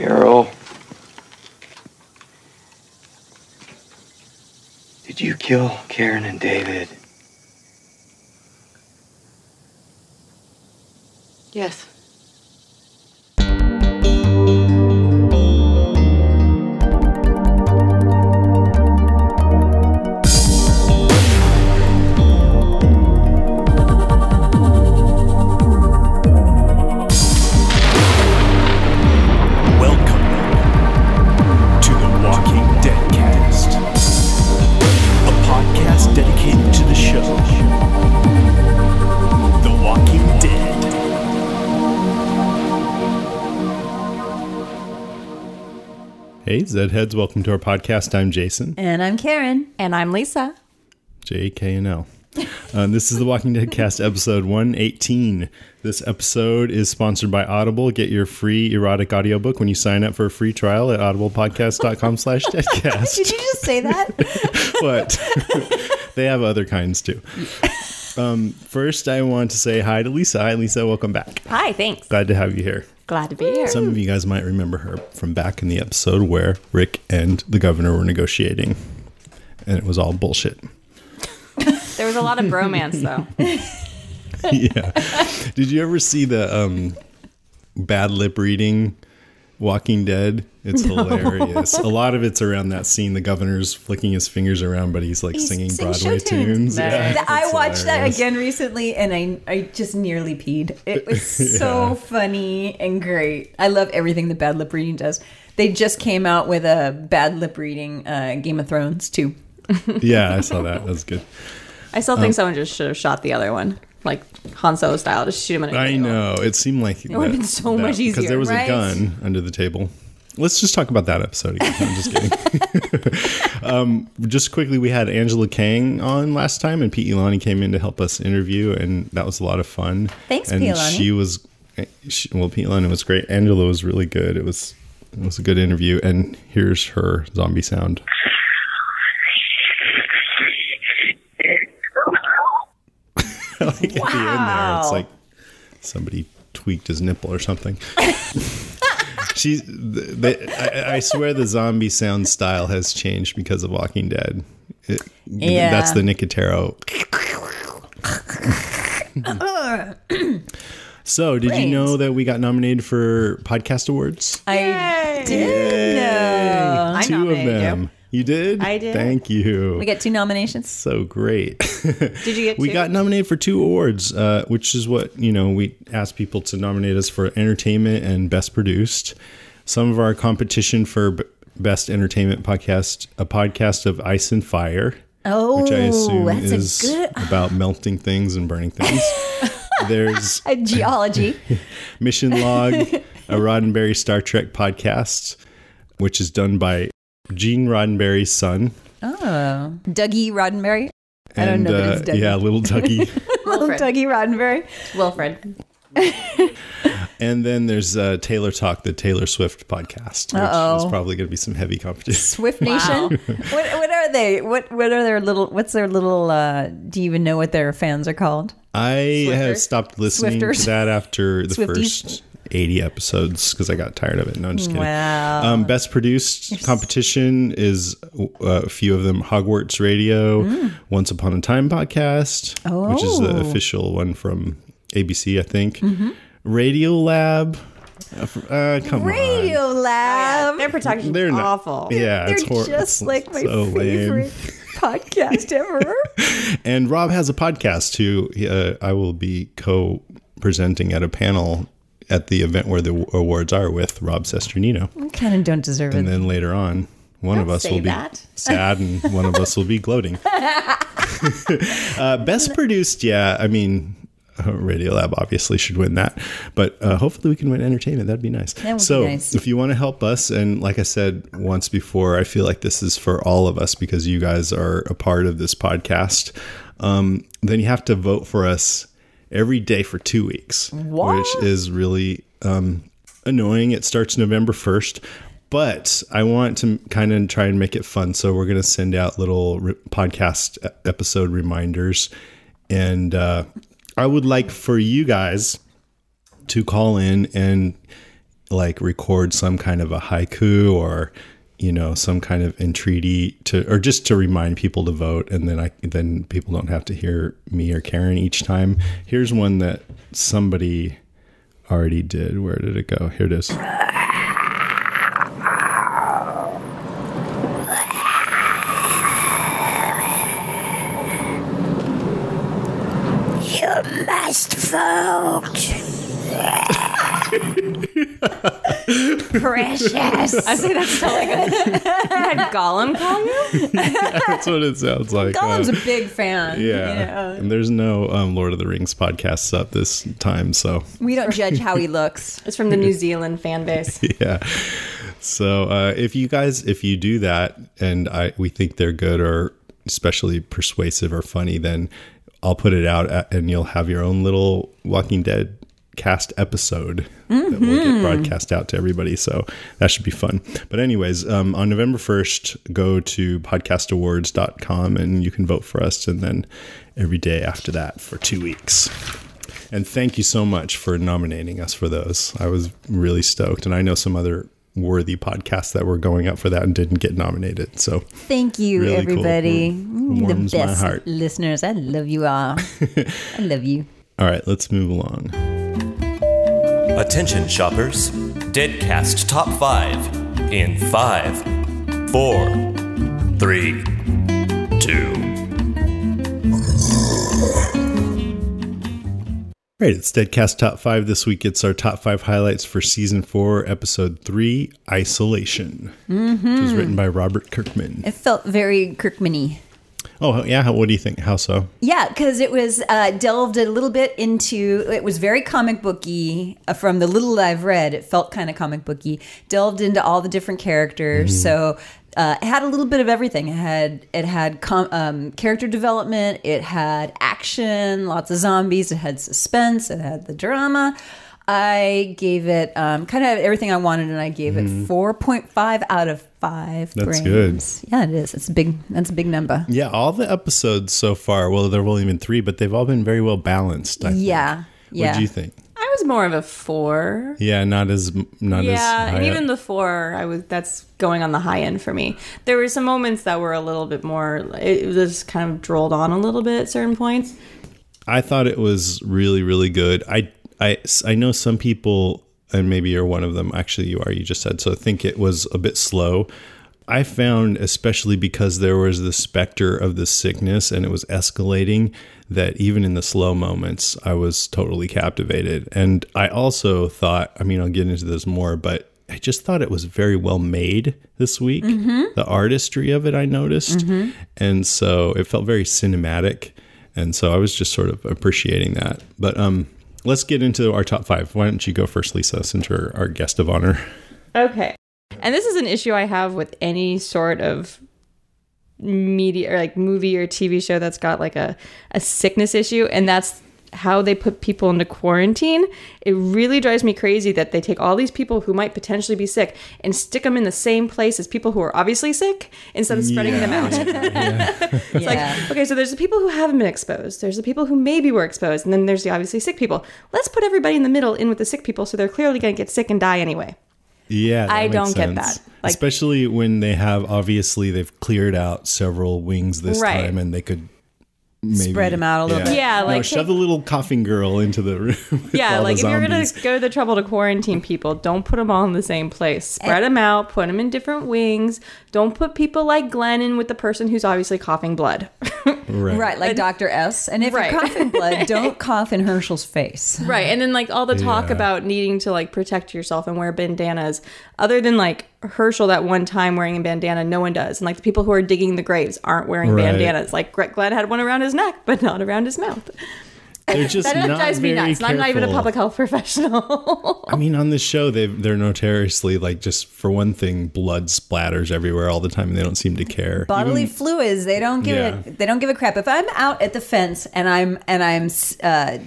Carol. Did you kill Karen and David? Hey, Zed Heads, welcome to our podcast. I'm Jason, And I'm Karen. And I'm Lisa. J K and L. Um, this is the Walking Dead Cast episode 118. This episode is sponsored by Audible. Get your free erotic audiobook when you sign up for a free trial at audiblepodcast.com slash deadcast. Did you just say that? what? they have other kinds too. Um, first, I want to say hi to Lisa. Hi, Lisa. Welcome back. Hi, thanks. Glad to have you here. Glad to be here. Some of you guys might remember her from back in the episode where Rick and the governor were negotiating, and it was all bullshit. There was a lot of bromance, though. yeah. Did you ever see the um, bad lip reading Walking Dead? It's hilarious. A lot of it's around that scene. The governor's flicking his fingers around, but he's like He's singing singing Broadway tunes. tunes. Yeah, I watched that again recently and I, I just nearly peed. It was so Yeah. funny and great. I love everything that Bad Lip Reading does. They just came out with a Bad Lip Reading uh, Game of Thrones too. Yeah, I saw that. That was good. I still think someone just should have shot the other one, like Han Solo style. Just shoot him in a I angle. know. It seemed like it would've been so much easier Because there was right? a gun under the table. Let's just talk about that episode again. I'm just kidding. um, just quickly, we had Angela Kang on last time, and Pete Ilani came in to help us interview, and that was a lot of fun. Thanks, and Pete Ilani. She was, she, well, Pete Ilani was great. Angela was really good. It was, it was a good interview. And here's her zombie sound. like at the end there, it's like somebody tweaked his nipple or something. She's, the, the, I, I swear the zombie sound style has changed because of Walking Dead. It, Yeah. That's the Nicotero. so, did Great. you know that we got nominated for podcast awards? I did know. I Two of them. you. You did? I did. Thank you. We got two nominations. so great. Did you get we two? got nominated for two awards, uh, which is what you know we asked people to nominate us for entertainment and best produced. Some of our competition for b- best entertainment podcast, a podcast of Ice and Fire, Oh, which I assume that's is a good about melting things and burning things. There's a geology. Mission Log, a Roddenberry Star Trek podcast, which is done by Gene Roddenberry's son. oh, Dougie Roddenberry. I don't And, know that uh, Dougie. Yeah, little Dougie. Little Wilfred. Dougie Roddenberry. Wilfred. And then there's uh, Taylor Talk, the Taylor Swift podcast, which Uh-oh. is probably going to be some heavy competition. Swift Wow. Nation. what what are they? What what are their little? What's their little? uh Do you even know what their fans are called? I have stopped listening Swifters? to that after the Swifties? first 80 episodes because I got tired of it. No, I'm just kidding. Wow. Um, best produced competition is uh, a few of them Hogwarts Radio, Once Upon a Time podcast, which is the Mm. Oh. Mm-hmm. official one from ABC, I think. Radio Lab. Uh, f- uh, come on. Radio Lab. Their protection They're not awful. Yeah, They're hor- just like my so lame. favorite podcast ever. And Rob has a podcast too. Uh, I will be co-presenting at a panel at the event where the awards are with Rob Cesternino. kind of don't deserve And it. And then later on, one of us will be that. sad and one of us will be gloating. uh, best produced, yeah. I mean, uh, Radiolab obviously should win that, but uh, hopefully we can win entertainment. That'd be nice. That would be so, nice. if you want to help us, and like I said once before, I feel like this is for all of us because you guys are a part of this podcast. Um, then you have to vote for us every day for two weeks, which is really um, annoying. It starts November 1st, but I want to kind of try and make it fun. So we're going to send out little re- podcast episode reminders. And uh, I would like for you guys to call in and like record some kind of a haiku or you know some kind of entreaty to or just to remind people to vote. And then i then people don't have to hear me or karen each time. Here's one that somebody already did. Where did it go? Here it is Must vote. Precious. I say that's like a. had Gollum call you? that's what it sounds like Gollum's Uh, a big fan. yeah know. and there's no um, lord of the rings podcasts up this time so We don't judge how he looks. It's from the New Zealand fan base. yeah so uh, if you guys if you do that and i we think they're good or especially persuasive or funny then i'll put it out at, and you'll have your own little walking dead cast episode that will get broadcast out to everybody so that should be fun but anyways um, on november 1st go to podcastawards.com and you can vote for us and then every day after that for two weeks and thank you so much for nominating us for those. I was really stoked. And I know some other worthy podcasts that were going up for that and didn't get nominated. So Thank you, Really everybody. Warm- You're the best listeners. I love you all. I love you. all right, let's move along. Attention shoppers. Deadcast Top 5 in 5, 4, 3, 2, All right, it's Deadcast Top 5 this week. It's our top five highlights for season four, episode three, Isolation, which was mm-hmm. written by Robert Kirkman. It felt very Kirkman-y. Oh, yeah. What do you think? How so? Yeah, because it was uh, delved a little bit into. It was very comic booky. Uh, from the little that I've read, it felt kind of comic booky. Delved into all the different characters, so uh, it had a little bit of everything. It had it had com- um, character development. It had action, lots of zombies. It had suspense. It had the drama. I gave it um, kind of everything I wanted, and I gave it four point five out of five. That's brains. Yeah, it is. It's a big. That's a big number. Yeah, all the episodes so far, well, there have only been three, but they've all been very well balanced. I think. Yeah, yeah. What do you think? I was more of a four. Yeah, not as not as yeah, and even up. the four, I was that's going on the high end for me. There were some moments that were a little bit more. It was kind of drolled on a little bit at certain points. I thought it was really, really good. I, I, I know some people, and maybe you're one of them. Actually, you are. You just said so. I think it was a bit slow. I found, especially because there was the specter of the sickness and it was escalating, that even in the slow moments, I was totally captivated. And I also thought, I mean, I'll get into this more, but I just thought it was very well made this week. The artistry of it, I noticed. And so it felt very cinematic. And so I was just sort of appreciating that. But um, let's get into our top five. Why don't you go first, Lisa, since you're our guest of honor? Okay. And this is an issue I have with any sort of media or like movie or TV show that's got like a, a sickness issue and that's how they put people into quarantine. It really drives me crazy that they take all these people who might potentially be sick and stick them in the same place as people who are obviously sick instead of spreading them out. It's Yeah. like, okay, so there's the people who haven't been exposed. There's the people who maybe were exposed. And then there's the obviously sick people. Let's put everybody in the middle in with the sick people so they're clearly going to get sick and die anyway. Yeah, that I makes don't get that. Like- Especially when they have obviously they've cleared out several wings this Right. time, and they could maybe them out a little bit. Yeah, No, like shove the little coughing girl into the room. Yeah, like the if you're gonna go to the trouble to quarantine people, don't put them all in the same place. Spread eh. them out, put them in different wings. Don't put people like Glenn in with the person who's obviously coughing blood. right. Right, like Dr. S. And if Right. you're coughing blood, don't cough in Hershel's face. right, and then like all the talk Yeah. about needing to like protect yourself and wear bandanas. Other than like Hershel that one time wearing a bandana, no one does. And like the people who are digging the graves aren't wearing Right. bandanas. Like Glenn had one around his neck, but not around his mouth. They're just That not drives me nuts. and I'm not even a public health professional. I mean, on this show, they they're notoriously like just for one thing, blood splatters everywhere all the time, and they don't seem to care. Bodily Even- fluids, they don't give Yeah. it. They don't give a crap. If I'm out at the fence and I'm and I'm uh,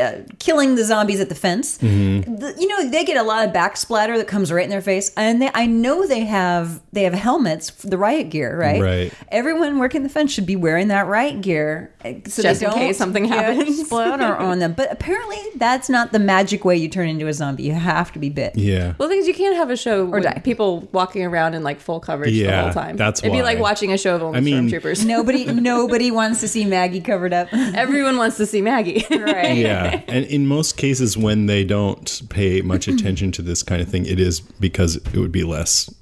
uh, killing the zombies at the fence, Mm-hmm. the, you know they get a lot of back splatter that comes right in their face, and they, I know they have they have helmets, the riot gear, right? Right. Everyone working the fence should be wearing that riot gear, uh, so Just they in don't case something get happens. Slaughter on them. But apparently, that's not the magic way you turn into a zombie. You have to be bit. Yeah. Well, the thing is, you can't have a show with die. people walking around in like full coverage the Yeah, whole time. that's It'd be like watching a show of only I mean- stormtroopers. Nobody, nobody wants to see Maggie covered up. Everyone wants to see Maggie. Right. yeah and in most cases when they don't pay much attention to this kind of thing it is because it would be less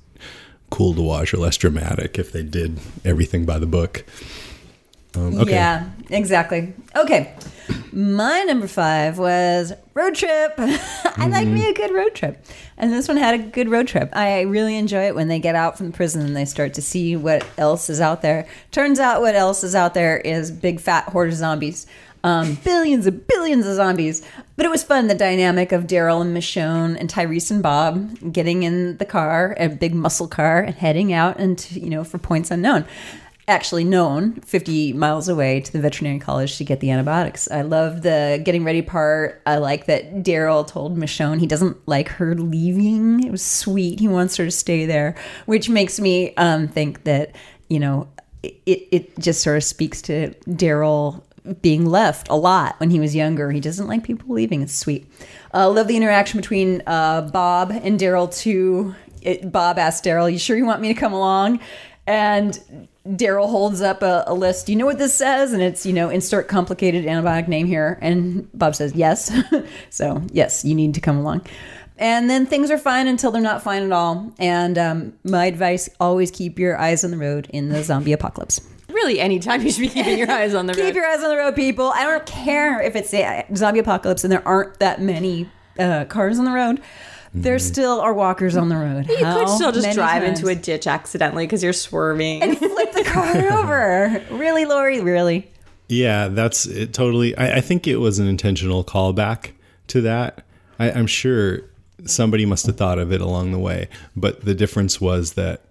cool to watch or less dramatic if they did everything by the book um, okay Yeah, exactly. Okay. My number five was road trip. I like me a good road trip. And this one had a good road trip. I really enjoy it when they get out from the prison and they start to see what else is out there. Turns out what else is out there is big fat horde of zombies. Um, billions and billions of zombies. But it was fun, the dynamic of Daryl and Michonne and Tyrese and Bob getting in the car, a big muscle car, and heading out into, you know, for points unknown actually known 50 miles away to the veterinary college to get the antibiotics. I love the getting ready part. I like that Daryl told Michonne he doesn't like her leaving. It was sweet. He wants her to stay there, which makes me um, think that, you know, it, it just sort of speaks to Daryl being left a lot when he was younger. He doesn't like people leaving. It's sweet. I uh, love the interaction between uh, Bob and Daryl too. It, Bob asked Daryl, "You sure you want me to come along?" And Daryl holds up a, a list. Do you know what this says? And it's, you know, insert complicated antibiotic name here. And Bob says, yes. so, yes, you need to come along. And then things are fine until they're not fine at all. And um, my advice always keep your eyes on the road in the zombie apocalypse. really, anytime you should be keeping your eyes on the road. Keep your eyes on the road, people. I don't care if it's a zombie apocalypse and there aren't that many uh, cars on the road. There still are walkers on the road. you could still just drive times? into a ditch accidentally because you're swerving. and flip car over. Really, Lori? Really? Yeah, that's it. Totally. I, I think it was an intentional callback to that. I, I'm sure somebody must have thought of it along the way, but the difference was that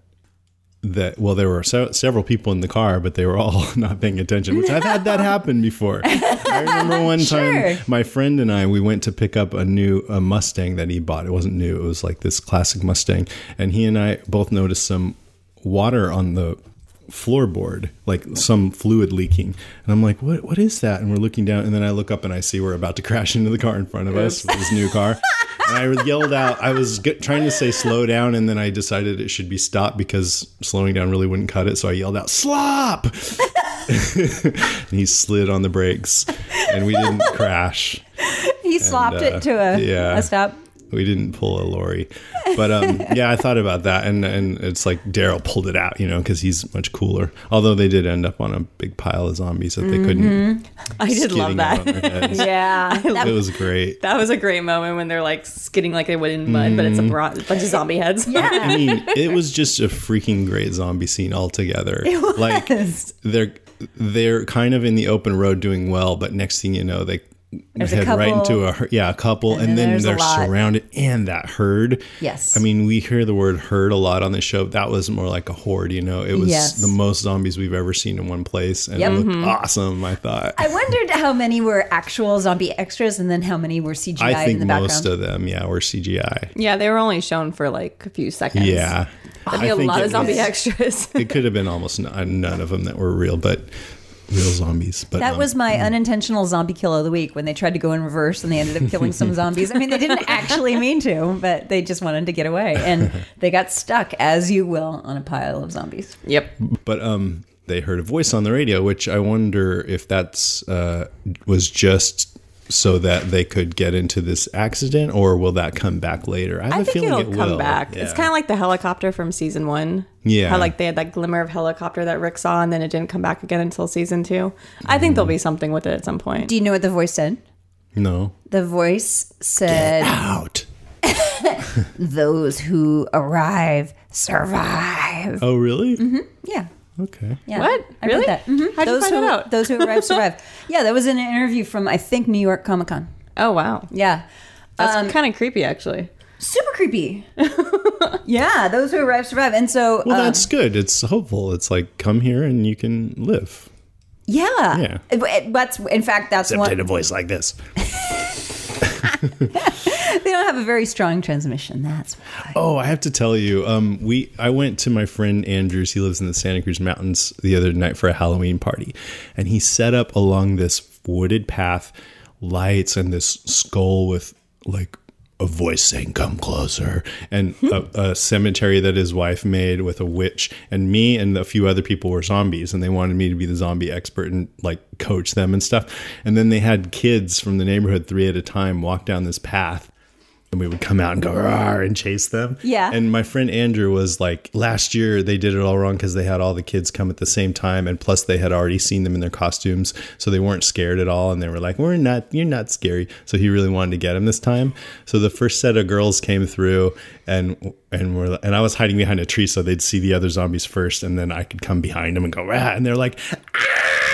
that well, there were se- several people in the car, but they were all not paying attention. Which I've had that happen before. I remember one Sure. time my friend and I we went to pick up a new a Mustang that he bought. It wasn't new. It was like this classic Mustang, and he and I both noticed some water on the floorboard, like some fluid leaking. And I'm like, what what is that? And we're looking down and then I look up and I see we're about to crash into the car in front of us with this new car. And I yelled out, I was get, trying to say slow down and then I decided it should be stop because slowing down really wouldn't cut it. So I yelled out, slop! and he slid on the brakes and we didn't crash. He slopped uh, it to a, yeah. a stop. We didn't pull a Lori, but um, yeah, I thought about that, and and it's like Daryl pulled it out, you know, because he's much cooler. Although they did end up on a big pile of zombies that they couldn't. I did love that. Yeah. it was great. That was a great moment when they're like skidding like they would in mud, but it's a Mm. bro- bunch of zombie heads. yeah. I mean, it was just a freaking great zombie scene altogether. Like they're they're kind of in the open road doing well, but next thing you know, they There's head right into a yeah a couple, and, then then, they're surrounded and that herd. Yes. I mean, we hear the word herd a lot on the show. That was more like a horde. You know, it was Yes. the most zombies we've ever seen in one place, and Yep. it looked mm-hmm. awesome. I thought. I wondered how many were actual zombie extras and then how many were CGI I think in the most background. of them, yeah, were CGI. Yeah, they were only shown for like a few seconds. Yeah, That'd be I a lot of zombie was- extras. it could have been almost none, none of them that were real, but real zombies. But that um, was my unintentional zombie kill of the week when they tried to go in reverse and they ended up killing some zombies. I mean, they didn't actually mean to, but they just wanted to get away. And they got stuck, as you will, on a pile of zombies. yep. but um they heard a voice on the radio which i wonder if that's uh was just so that they could get into this accident or will that come back later i have I a think feeling it'll it come will. back. It's kind of like the helicopter from season one. Yeah. How like they had that glimmer of helicopter that Rick saw and then it didn't come back again until season two. I think there'll be something with it at some point. Do you know what the voice said? no The voice said, out Those who arrive survive. oh really mm-hmm. Yeah. Okay Yeah. What? I Really? read that. Mhm. How'd you find who, that out? Those who arrive survive. yeah, that was in an interview from, I think, New York Comic Con. Oh wow. Yeah. That's Um, kind of creepy actually. super creepy. yeah, those who arrive survive. And so, well um, that's good it's hopeful it's like come here and you can live yeah. Yeah. It- it- That's, in fact, that's except in a voice like this They don't have a very strong transmission. That's why. Oh, I have to tell you, um, we I went to my friend Andrews. He lives in the Santa Cruz Mountains the other night for a Halloween party, and he set up along this wooded path lights and this skull with like a voice saying "Come closer," and a, a cemetery that his wife made with a witch. And me and a few other people were zombies, and they wanted me to be the zombie expert and like coach them and stuff. And then they had kids from the neighborhood, three at a time, walk down this path. And we would come out and go Rawr, and chase them. Yeah. And my friend Andrew was like, last year they did it all wrong because they had all the kids come at the same time, and plus they had already seen them in their costumes, so they weren't scared at all. And they were like, "We're not, you're not scary." So he really wanted to get him this time. So the first set of girls came through, and and were and I was hiding behind a tree so they'd see the other zombies first, and then I could come behind them and go, Rah! and they're like. Ah!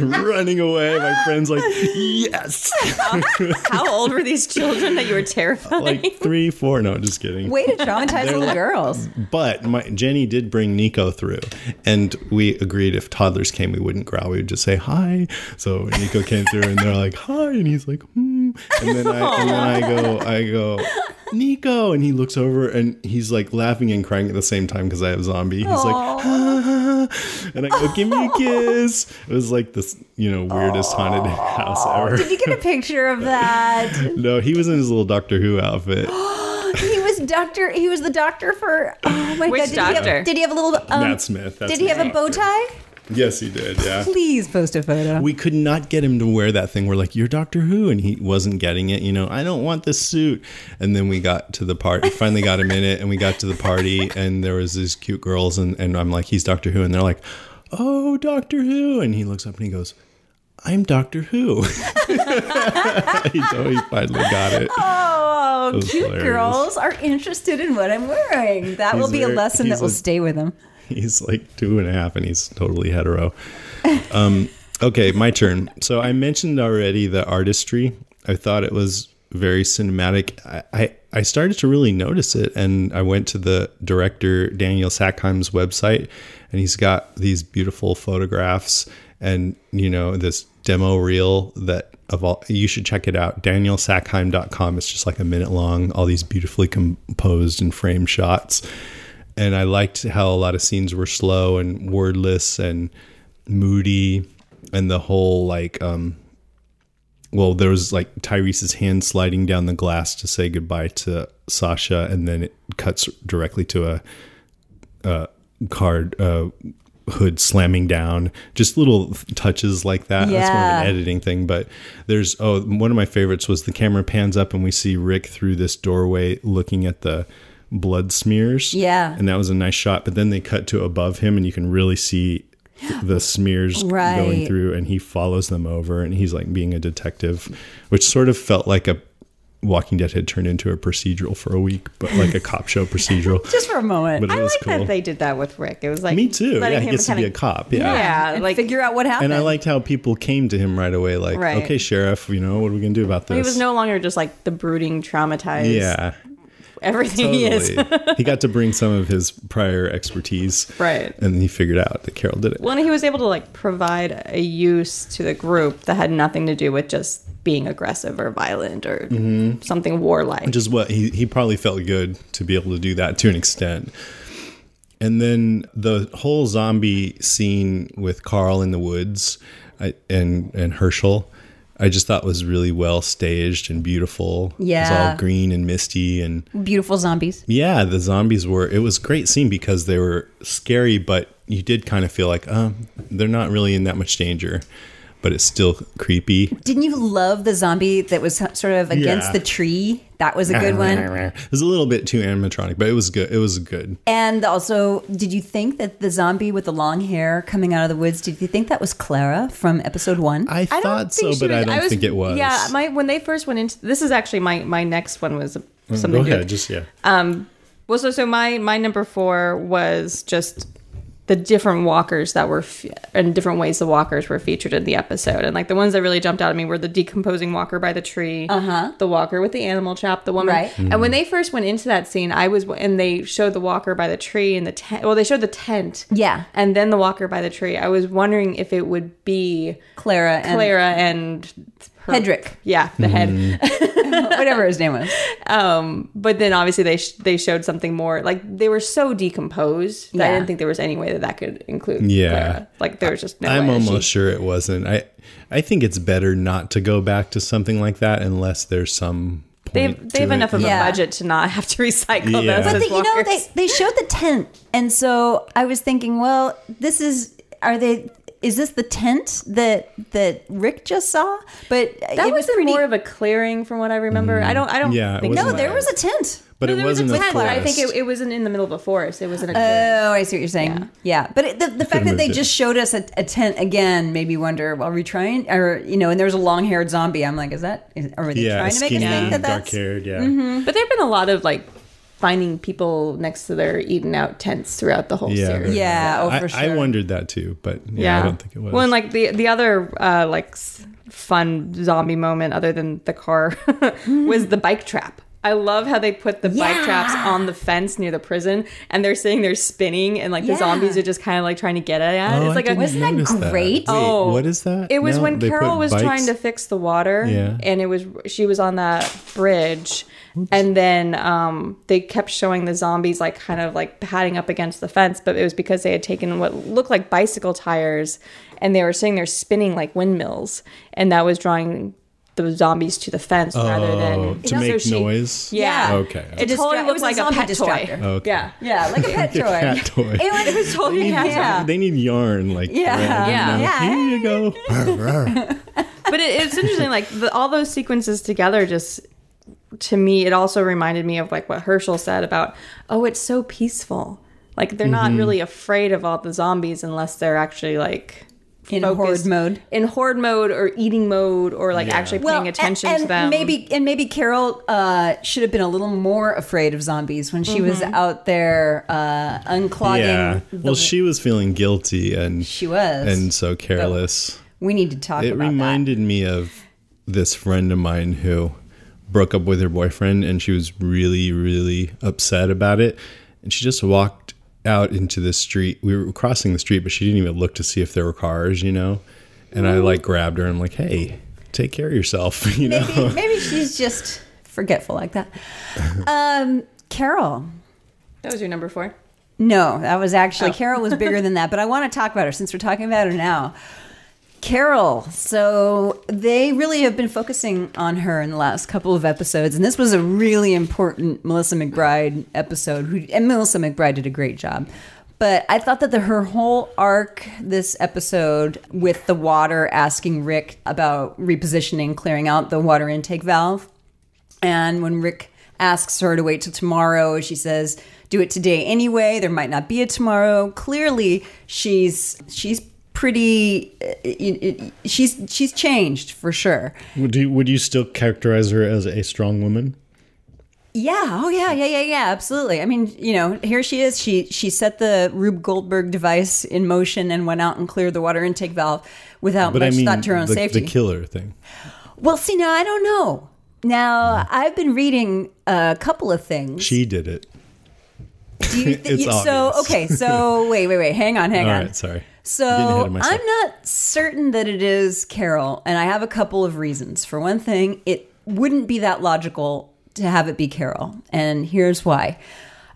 running away my friend's like yes How old were these children that you were terrified? like three four no just kidding Way to traumatize little like- girls. But my Jenny did bring Nico through, and we agreed if toddlers came, we wouldn't growl. We would just say hi. So Nico came through, and they're like hi, and he's like hmm, and then I and then I go I go Nico, and he looks over and he's like laughing and crying at the same time because I have zombie. He's like "Ah," and I go give me a kiss. It was like this you know weirdest haunted house ever. Did you get a picture of that? No, he was in his little Doctor Who outfit. he was doctor. He was the doctor for. Oh my Which god! Did he, doctor? have, did he have a little? Um, Matt Smith. that's did he his have a bow tie? Yes, he did. Yeah. Please post a photo. we could not get him to wear that thing. We're like, "You're Doctor Who," and he wasn't getting it. You know, I don't want this suit. And then we got to the party. Finally, got him in it, and we got to the party, and there was these cute girls, and and I'm like, "He's Doctor Who," and they're like, "Oh, Doctor Who," and he looks up and he goes. I'm Doctor Who. he, finally got it. oh, cute hilarious. girls are interested in what I'm wearing. That will He's be a lesson that will a- stay with him. He's like two and a half, and he's totally hetero. Um, okay, my turn. So I mentioned already the artistry. I thought it was very cinematic. I, I, I started to really notice it, and I went to the director Daniel Sackheim's website, and he's got these beautiful photographs and you know this demo reel that of all you should check it out danielsackheim.com it's just like a minute long all these beautifully composed and framed shots and I liked how a lot of scenes were slow and wordless and moody, and the whole like, um, well, there was like Tyrese's hand sliding down the glass to say goodbye to Sasha, and then it cuts directly to a, a card uh, hood slamming down. Just little touches like that. Yeah. That's more of an editing thing, but there's oh, one of my favorites was the camera pans up and we see Rick through this doorway looking at the blood smears. Yeah. And that was a nice shot. But then they cut to above him and you can really see the smears going through and he follows them over and he's like being a detective, which sort of felt like a Walking Dead had turned into a procedural for a week, but like a cop show procedural. Just for a moment. But it I was like cool. that they did that with Rick. It was like Me too. letting Yeah, he him gets to be kinda- a cop. Yeah. Yeah, and like figure out what happened. And I liked how people came to him right away, like, Right. okay, sheriff, you know, what are we going to do about this? he was no longer just like the brooding, traumatized. Yeah, everything he is. he got to bring some of his prior expertise. Right. And he figured out that Carol did it. Well, and he was able to like provide a use to the group that had nothing to do with just being aggressive or violent or mm-hmm. something warlike. which is what he, he probably felt good to be able to do that to an extent. And then the whole zombie scene with Carl in the woods I, and and Hershel, I just thought was really well staged and beautiful. it was Yeah. all green and misty and Beautiful zombies. yeah, the zombies were. It was a great scene because they were scary, but you did kind of feel like, um, they're not really in that much danger, but it's still creepy. Didn't you love the zombie that was sort of against Yeah. the tree? That was a good one. It was a little bit too animatronic, but it was good. It was good. And also, did you think that the zombie with the long hair coming out of the woods? Did you think that was Clara from episode one? I I thought don't so, think she but I was- don't think it was. Yeah, my when they first went into this is actually my my next one was something. to do ahead, with- just yeah. Um, well, so so my my number four was just the different walkers that were f- in different ways the walkers were featured in the episode, and like the ones that really jumped out at me were the decomposing walker by the tree, uh-huh. the walker with the animal chap, the woman. Right. And when they first went into that scene, I was and they showed the walker by the tree and the tent. Well, they showed the tent, Yeah. and then the walker by the tree. I was wondering if it would be Clara and Clara and Hedrick, yeah, the head. whatever his name was. Um, but then obviously they sh- they showed something more like they were so decomposed that I Yeah. didn't think there was any way that that could include. Yeah. Clara. like there was just no. I'm way that almost she- sure it wasn't. I I think it's better not to go back to something like that unless there's some point They have, to they have it. enough of Yeah. a budget to not have to recycle Yeah. those. But as But the, you know, they, they showed the tent, and so I was thinking, well, this is are they? Is this the tent that that Rick just saw? But that it was was pretty. more of a clearing from what I remember. I don't. I don't. Mm. Yeah, think no, so. there was a tent. but No, it there was wasn't a a tent, I think it, it wasn't in the middle of a forest. It was in a clearing. Oh, I see what you're saying. Yeah, but it, the, the fact that they it. just showed us a, a tent again made me wonder. Well, are we trying, or you know? And there was a long-haired zombie. I'm like, is that? Is, are they yeah, trying to make us skinny, think that dark-haired, Yeah, Mm-hmm. But there have been a lot of like finding people next to their eaten out tents throughout the whole yeah, series. Yeah, oh, for I, I wondered that too, but yeah, I don't think it was. Well, and like the the other uh, like fun zombie moment, other than the car, was the bike trap. I love how they put the bike traps on the fence near the prison, and they're saying they're spinning, and like the Yeah. zombies are just kind of like trying to get at it. Oh, it's like I a didn't Wasn't that notice great? Wait, Oh. what is that? It was No, when Carol was bikes- trying to fix the water, Yeah. and it was she was on that bridge, and then um, they kept showing the zombies like kind of like padding up against the fence, but it was because they had taken what looked like bicycle tires, and they were sitting there spinning like windmills, and that was drawing the zombies to the fence rather Oh, than to So make she- noise. Yeah. Okay. It Distra- totally looked was a like a, zombie pet distractor. toy. Okay. Yeah. Yeah, like a pet toy. Cat toy. It was totally cat toy. yeah. They need yarn, like Yeah. Yeah. Yeah. Here you go. but it, it's interesting like the, all those sequences together just to me it also reminded me of like what hershel said about oh it's so peaceful like they're not Mm-hmm. really afraid of all the zombies unless they're actually like In focused- horde mode. in horde mode or eating mode or like actually paying attention and, to them Maybe and maybe Carol uh, should have been a little more afraid of zombies when she was out there uh, unclogging. yeah. the- Well, she was feeling guilty and She was. and so careless. we need to talk it about reminded me of this friend of mine who broke up with her boyfriend and she was really really upset about it and she just walked out into the street we were crossing the street but she didn't even look to see if there were cars you know and i like grabbed her and I'm like hey take care of yourself you know. Maybe, maybe she's just forgetful like that. Um, Carol. that was your number four No, that was Oh. actually Carol was bigger than that, but I want to talk about her since we're talking about her now. Carol. So they really have been focusing on her in the last couple of episodes, and this was a really important Melissa McBride episode. Who and Melissa McBride did a great job. But I thought that the, her whole arc this episode with the water asking Rick about repositioning, clearing out the water intake valve, and when Rick asks her to wait till tomorrow, she says, "Do it today anyway. There might not be a tomorrow." Clearly, she's she's pretty. uh, y- y- She's she's changed for sure. would you would you still characterize her as a strong woman Yeah. Oh yeah. Yeah. Yeah. Yeah. Absolutely. I mean, you know, here she is. She she set the Rube Goldberg device in motion and went out and cleared the water intake valve without but much i mean thought to her own the, safety. the killer thing well, see, now I don't know. Now I've been reading a couple of things. she did it Do you It's you- so okay, so wait, wait, wait, hang on, hang all on. right sorry So. I'm not certain that it is Carol, and I have a couple of reasons. For one thing, it wouldn't be that logical to have it be Carol, and here's why.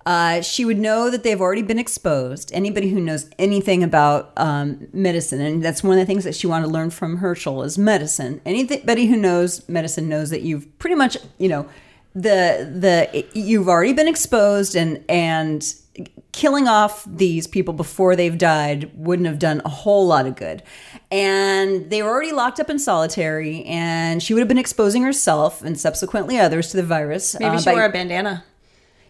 Uh, she would know that they've already been exposed. Anybody who knows anything about um, medicine, and that's one of the things that she wanted to learn from Hershel is medicine. Anybody who knows medicine knows that you've pretty much, you know, the the you've already been exposed, and and killing off these people before they've died wouldn't have done a whole lot of good. And they were already locked up in solitary, and she would have been exposing herself and subsequently others to the virus. maybe uh, she by- wore a bandana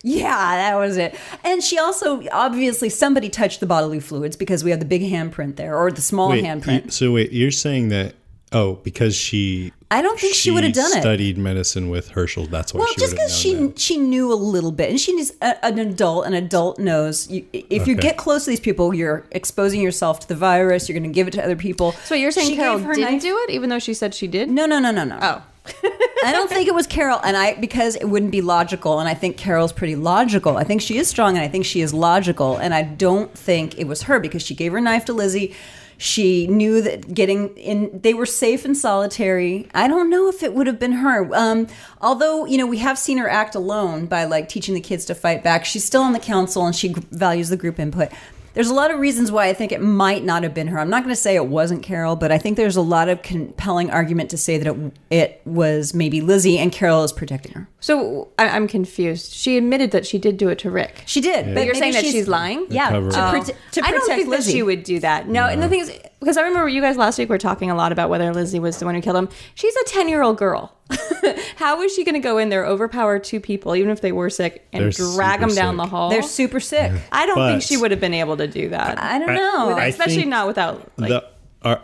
yeah, that was it. And she also obviously somebody touched the bodily fluids because we have the big handprint there or the small wait handprint. you- so wait you're saying that oh because she I don't think she would have done it. studied medicine with hershel that's why well, she just because she that. she knew a little bit, and she's a, an adult. An adult knows you, if you get close to these people, you're exposing yourself to the virus. You're going to give it to other people. so you're saying She carol her didn't knife- do it even though she said she did No, no, no, no, no. oh I don't think it was Carol, and I because it wouldn't be logical, and I think Carol's pretty logical. I think she is strong, and I think she is logical, and I don't think it was her because she gave her knife to Lizzie. She knew that getting in, they were safe and solitary. I don't know if it would have been her. Um, although, you know, we have seen her act alone by like teaching the kids to fight back. She's still on the council and she g- values the group input. There's a lot of reasons why I think it might not have been her. I'm not going to say it wasn't Carol, but I think there's a lot of compelling argument to say that it, it was maybe Lizzie and Carol is protecting her. So I, I'm confused. She admitted that she did do it to Rick. She did. But you're maybe saying that she's lying? Yeah, to, up. prote- oh. to protect I don't think Lizzie. that she would do that. No, and the thing is, because I remember you guys last week were talking a lot about whether Lizzie was the one who killed him. She's a ten-year-old girl. How is she going to go in there, overpower two people, even if they were sick, and They're drag them super down the hall? They're super sick. I don't think she would have been able to do that. I don't I- know. I especially think not without like. the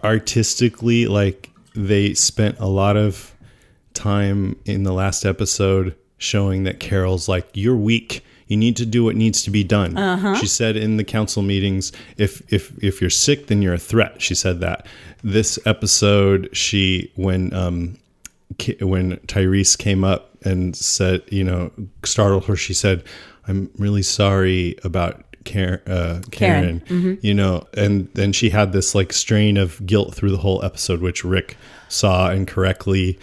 artistically like they spent a lot of time in the last episode showing that Carol's like you're weak. You need to do what needs to be done. She said in the council meetings if if if you're sick then you're a threat. She said that. This episode she when um when Tyrese came up and said, you know, startled her, she said, "I'm really sorry about Karen." Uh, Karen, Karen. you know, and then she had this like strain of guilt through the whole episode, which Rick saw and correctly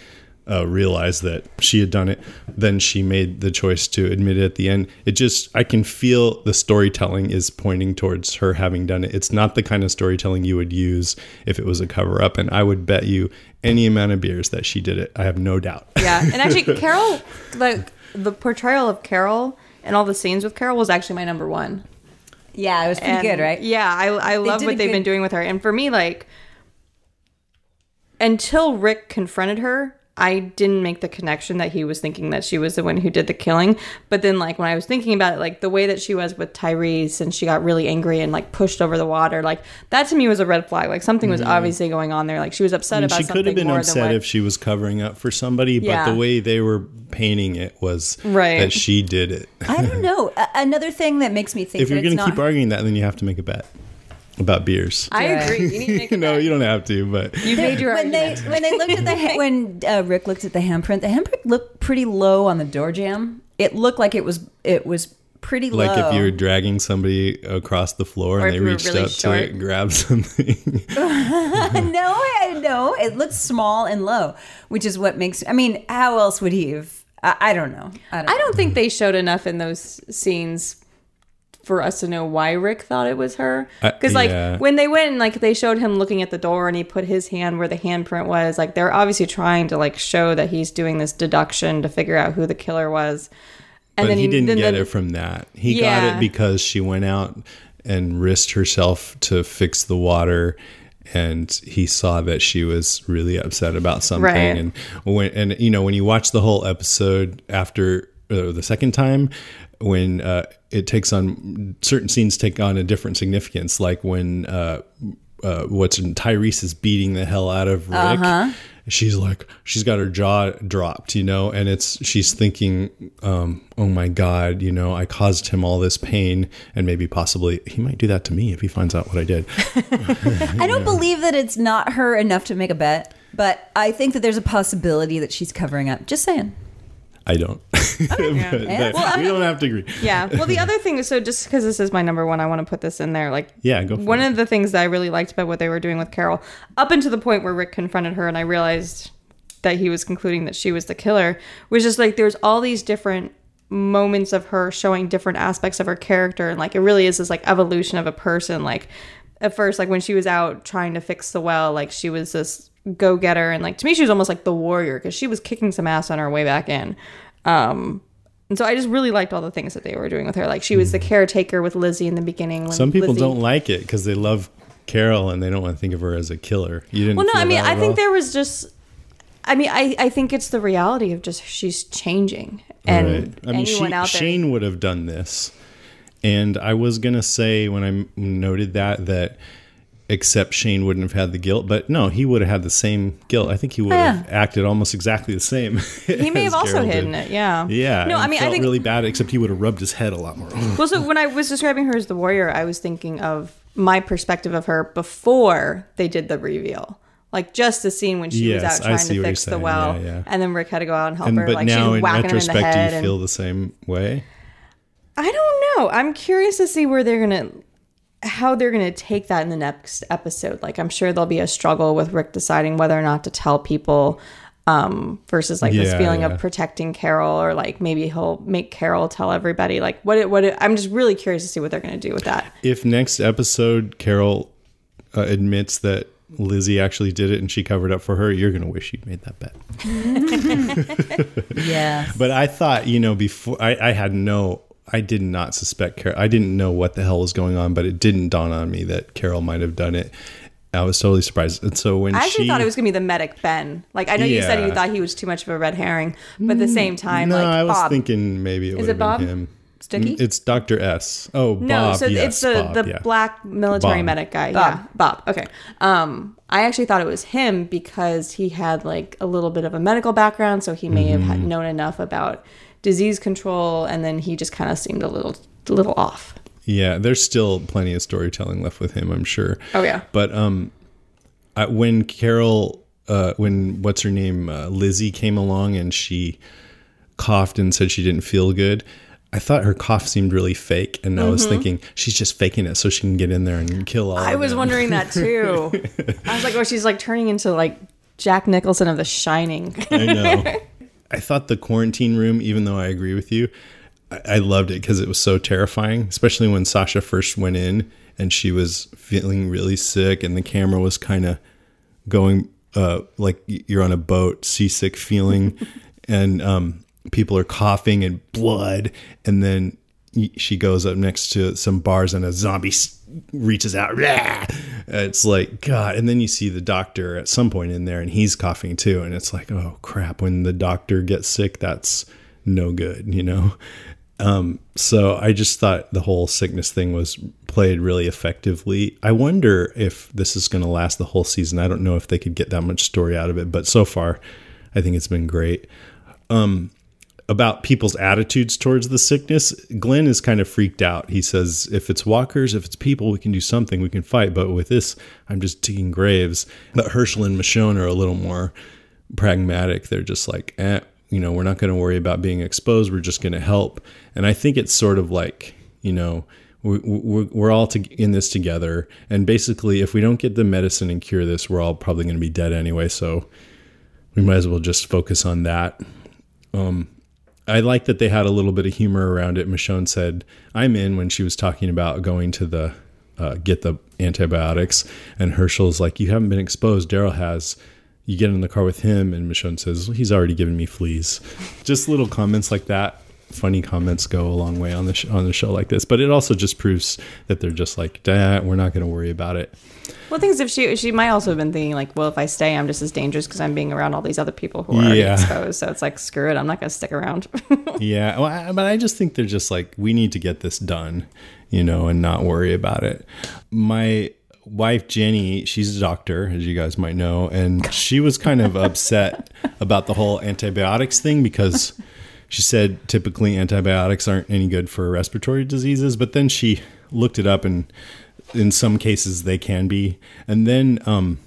uh, realized that she had done it. Then she made the choice to admit it at the end. It just, I can feel the storytelling is pointing towards her having done it. It's not the kind of storytelling you would use if it was a cover up, and I would bet you any amount of beers that she did it. I have no doubt. yeah, and actually, Carol, like the portrayal of Carol and all the scenes with Carol was actually my number one. yeah, it was pretty And, good, right? Yeah, I I love did what they've good- been doing with her. And for me, like until Rick confronted her, I didn't make the connection that he was thinking that she was the one who did the killing. But then like when I was thinking about it, like the way that she was with Tyrese and she got really angry and like pushed over the water, like that to me was a red flag. Like something was mm-hmm. obviously going on there. Like she was upset I mean, about she something could have been upset what if she was covering up for somebody, but Yeah. the way they were painting it was Right. that she did it. I don't know. A- another thing that makes me think if that you're going to not keep arguing that, then you have to make a bet about beers. I Yeah. agree. You need to no, you don't have to, but You made your when they when they looked at the ha- when uh, Rick looked at the handprint, the handprint looked pretty low on the door jamb. It looked like it was it was pretty low. like if you were dragging somebody across the floor Or and they you reached really up to short. it and grabbed something. no, I no, it looks small and low, which is what makes. I mean, how else would he have? I, I don't know. I don't. I don't think they showed enough in those scenes for us to know why Rick thought it was her. Uh, Because like yeah. when they went and like they showed him looking at the door and he put his hand where the handprint was, like they're obviously trying to like show that he's doing this deduction to figure out who the killer was. And but he didn't then get the- it from that. He got it because she went out and risked herself to fix the water and he saw that she was really upset about something Right. and when and you know when you watch the whole episode after uh, the second time when uh, it takes on certain scenes take on a different significance like when uh, uh, what's in Tyrese is beating the hell out of Rick. Uh-huh. She's like, she's got her jaw dropped, you know, and it's she's thinking, um, oh my god, you know, I caused him all this pain, and maybe possibly he might do that to me if he finds out what I did. I don't believe that it's not her enough to make a bet, but I think that there's a possibility that she's covering up. Just saying. I don't. Oh, but eh? that- Well, we don't have to agree. Yeah. Well, the other thing is so just because this is my number one, I want to put this in there. Like, Yeah, go for one it. of the things that I really liked about what they were doing with Carol, up until the point where Rick confronted her, and I realized that he was concluding that she was the killer, was just like there's all these different moments of her showing different aspects of her character, and like it really is this like evolution of a person. Like at first, like when she was out trying to fix the well, like she was this go getter, and like to me, she was almost like the warrior because she was kicking some ass on her way back in. Um, and so I just really liked all the things that they were doing with her. Like she was the caretaker with Lizzie in the beginning. when Some people Lizzie- don't like it because they love Carol and they don't want to think of her as a killer. You didn't. Well, no, I mean, I think all? there was just. I mean, I, I think it's the reality of just she's changing, and Right. I mean, anyone she, out there. Shane would have done this, and I was gonna say when I noted that that except Shane wouldn't have had the guilt, but no, he would have had the same guilt. I think he would have acted almost exactly the same. he may have also hidden it. Yeah. Yeah. No, I mean, I think. really bad. Except he would have rubbed his head a lot more. well, so when I was describing her as the warrior, I was thinking of my perspective of her before they did the reveal. Like just the scene when she was Yes, out I trying to fix the well, Yeah, yeah. and then Rick had to go out and help and her. but like now in whacking him in the retrospect, head. do you and- feel the same way? I don't know. I'm curious to see where they're gonna how they're going to take that in the next episode. Like, I'm sure there'll be a struggle with Rick deciding whether or not to tell people um, versus like this feeling yeah. of protecting Carol, or like maybe he'll make Carol tell everybody. Like, what? It, what? It, I'm just really curious to see what they're going to do with that. If next episode Carol uh, admits that Lizzie actually did it and she covered up for her, you're gonna wish you made that bet. Yeah. But I thought, you know, before I, I had no, I did not suspect Carol. I didn't know what the hell was going on, but it didn't dawn on me that Carol might have done it. I was totally surprised. And so when I actually she, thought it was going to be the medic Ben. Like, I know you said you thought he was too much of a red herring, but at the same time, no, like I was Bob. thinking maybe it would Is have it Bob? been him. Sticky? Mm, It's Doctor S. Oh, No, Bob. so yes, it's the Bob, the yeah. black military Bob. medic guy. Bob. Yeah, Bob. Okay. Um, I actually thought it was him because he had like a little bit of a medical background, so he may have Mm-hmm. had known enough about disease control, and then he just kind of seemed a little a little off. Yeah, there's still plenty of storytelling left with him, I'm sure. Oh, yeah. But um, I, when Carol, uh, when what's her name, uh, Lizzie came along and she coughed and said she didn't feel good. I thought her cough seemed really fake, and I was thinking she's just faking it so she can get in there and kill all. Mm-hmm. I was them. wondering that too. I was like, oh, she's like turning into like Jack Nicholson of The Shining. I know. I thought the quarantine room, even though I agree with you, I, I loved it because it was so terrifying, especially when Sasha first went in and she was feeling really sick and the camera was kind of going uh, like you're on a boat, seasick feeling, and um, people are coughing and blood, and then she goes up next to some bars and a zombie reaches out. Rah! It's like God, and then you see the doctor at some point in there, and he's coughing too, and it's like, oh crap! When the doctor gets sick, that's no good, you know. Um, so I just thought the whole sickness thing was played really effectively. I wonder if this is going to last the whole season. I don't know if they could get that much story out of it, but so far, I think it's been great. Um, about people's attitudes towards the sickness, Glenn is kind of freaked out. He says, if it's walkers, if it's people, we can do something, we can fight. But with this, I'm just digging graves. But Hershel and Michonne are a little more pragmatic. They're just like, eh, you know, we're not going to worry about being exposed. We're just going to help. And I think it's sort of like, you know, we- we're, all in this together. And basically, if we don't get the medicine and cure this, we're all probably going to be dead anyway. So we might as well just focus on that. Um, I like that they had a little bit of humor around it. Michonne said, "I'm in" when she was talking about going to the uh, get the antibiotics, and Hershel's like, "You haven't been exposed. Daryl has." You get in the car with him, and Michonne says, "He's already given me fleas." Just little comments like that. Funny comments go a long way on the sh- on the show like this, but it also just proves that they're just like, "Dad, we're not going to worry about it." Well, things if she she might also have been thinking like, well, if I stay, I'm just as dangerous because I'm being around all these other people who are already Yeah. exposed. So it's like, screw it, I'm not going to stick around. Yeah, well, I, but I just think they're just like we need to get this done, you know, and not worry about it. My wife Jenny, she's a doctor, as you guys might know, and she was kind of upset about the whole antibiotics thing because she said typically antibiotics aren't any good for respiratory diseases, but then she looked it up and in some cases they can be. And then um,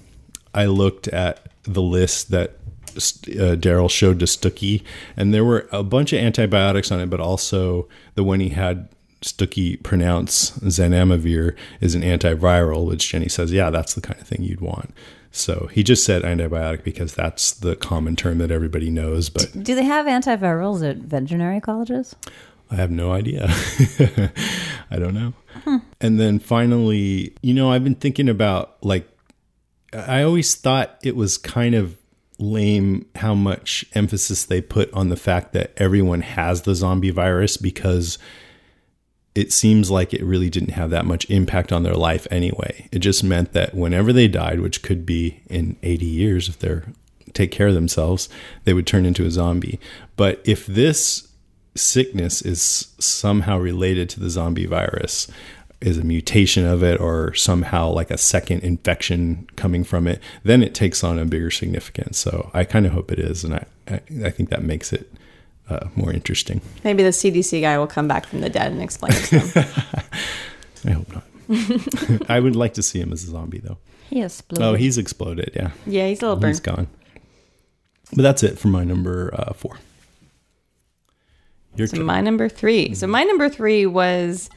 I looked at the list that uh, Daryl showed to Stookey, and there were a bunch of antibiotics on it, but also the one he had Stookey pronounce Zanamivir is an antiviral, which Jenny says, yeah, that's the kind of thing you'd want. So he just said antibiotic because that's the common term that everybody knows, but Do they have antivirals at veterinary colleges? I have no idea. I don't know. Hmm. And then finally, you know, I've been thinking about like, I always thought it was kind of lame how much emphasis they put on the fact that everyone has the zombie virus because it seems like it really didn't have that much impact on their life anyway. It just meant that whenever they died, which could be in 80 years if they're take care of themselves, they would turn into a zombie. But if this sickness is somehow related to the zombie virus, is a mutation of it or somehow like a second infection coming from it, then it takes on a bigger significance. So I kind of hope it is, and I I, I think that makes it uh, more interesting. Maybe the CDC guy will come back from the dead and explain it to them. I hope not. I would like to see him as a zombie though. He exploded. Oh, he's exploded. Yeah, yeah, he's a little burned. he's gone. But that's it for my number uh, four. Your So turn. my number three. So my number three was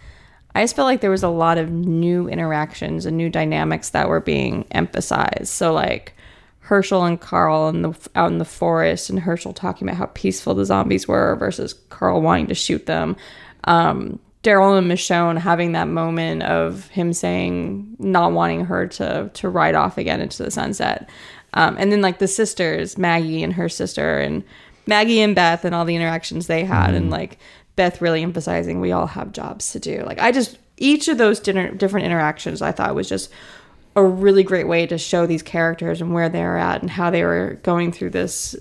I just felt like there was a lot of new interactions and new dynamics that were being emphasized. So like Hershel and Carl in the out in the forest, and Hershel talking about how peaceful the zombies were versus Carl wanting to shoot them. Um, Daryl and Michonne having that moment of him saying not wanting her to to ride off again into the sunset, um, and then like the sisters, Maggie and her sister, and Maggie and Beth, and all the interactions they had, and like Beth really emphasizing we all have jobs to do. Like I just each of those dinner, different interactions I thought was just a really great way to show these characters and where they're at and how they were going through this,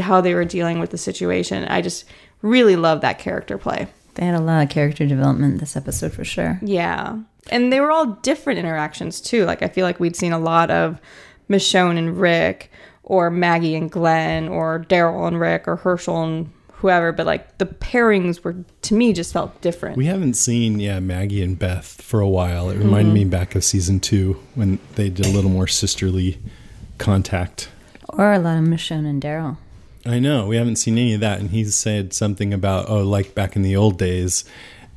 how they were dealing with the situation. I just really love that character play. They had a lot of character development this episode for sure. Yeah. And they were all different interactions too. Like I feel like we'd seen a lot of Michonne and Rick or Maggie and Glenn or Daryl and Rick or Hershel and whoever, but like the pairings were to me just felt different. We haven't seen yeah Maggie and Beth for a while. It reminded mm-hmm. me back of season two when they did a little more sisterly contact. Or a lot of Michonne and Daryl. I know we haven't seen any of that, and he said something about oh, like back in the old days,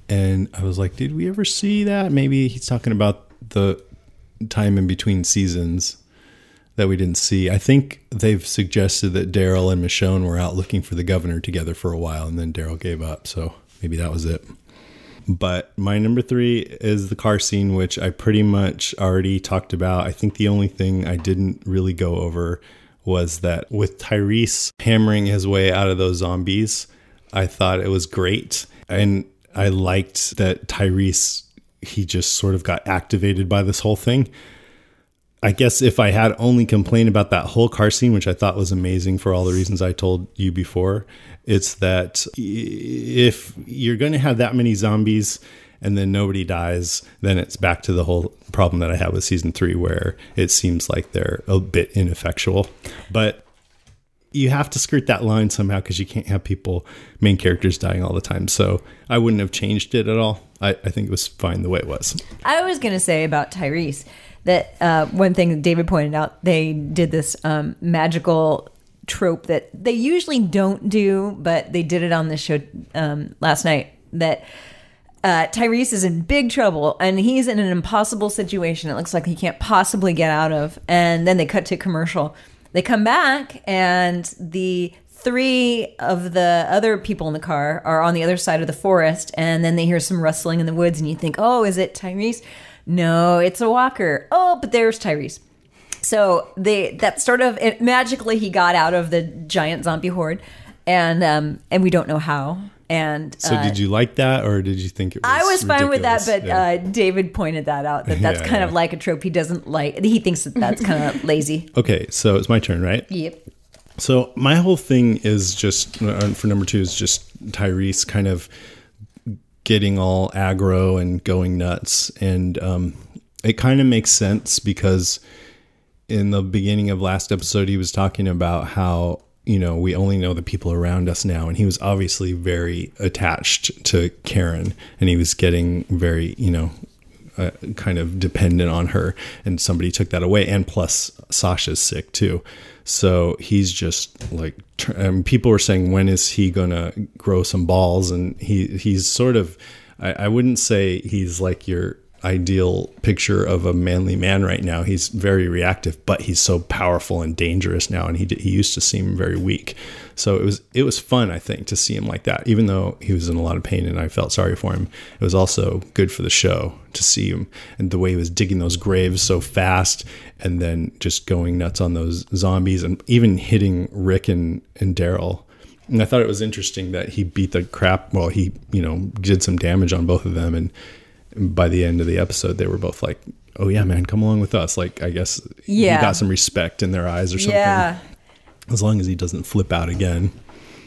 and I was like, did we ever see that? Maybe he's talking about the time in between seasons that we didn't see. I think they've suggested that Daryl and Michonne were out looking for the governor together for a while, and then Daryl gave up. So maybe that was it. But my number three is the car scene, which I pretty much already talked about. I think the only thing I didn't really go over was that with Tyrese hammering his way out of those zombies, I thought it was great. And I liked that Tyrese, he just sort of got activated by this whole thing. I guess if I had only complained about that whole car scene, which I thought was amazing for all the reasons I told you before, it's that if you're going to have that many zombies and then nobody dies, then it's back to the whole problem that I have with season three, where it seems like they're a bit ineffectual. But you have to skirt that line somehow because you can't have people, main characters, dying all the time. So I wouldn't have changed it at all. I, I think it was fine the way it was. I was going to say about Tyrese that uh, one thing that David pointed out, they did this um, magical trope that they usually don't do, but they did it on this show um, last night. That uh, Tyrese is in big trouble and he's in an impossible situation. It looks like he can't possibly get out of. And then they cut to commercial. They come back and the three of the other people in the car are on the other side of the forest. And then they hear some rustling in the woods and you think, oh, is it Tyrese? No, it's a walker. Oh, but there's Tyrese. So they that sort of it, magically he got out of the giant zombie horde, and um and we don't know how. And So uh, did you like that, or did you think it was? I was fine with that, but? Yeah. uh, David pointed that out that that's Yeah, kind of like a trope he doesn't like. He thinks that that's kind of lazy. okay, so it's my turn, right? Yep. So my whole thing is just uh, for number two is just Tyrese kind of getting all aggro and going nuts, and um, it kind of makes sense because in the beginning of last episode he was talking about how you know we only know the people around us now, and he was obviously very attached to Karen, and he was getting very you know uh, kind of dependent on her. And somebody took that away. And plus sasha's sick too so he's just like um, people were saying when is he gonna grow some balls? And he he's sort of I, I wouldn't say he's like your ideal picture of a manly man right now. He's very reactive but he's so powerful and dangerous now and he he used to seem very weak. So it was it was fun i think to see him like that. Even though he was in a lot of pain and i felt sorry for him it was also good for the show to see him and the way he was digging those graves so fast and then just going nuts on those zombies and even hitting rick and and daryl. And i thought it was interesting that he beat the crap well he you know did some damage on both of them and by the end of the episode they were both like oh yeah man come along with us like i guess Yeah. he got some respect in their eyes or something Yeah. as long as he doesn't flip out again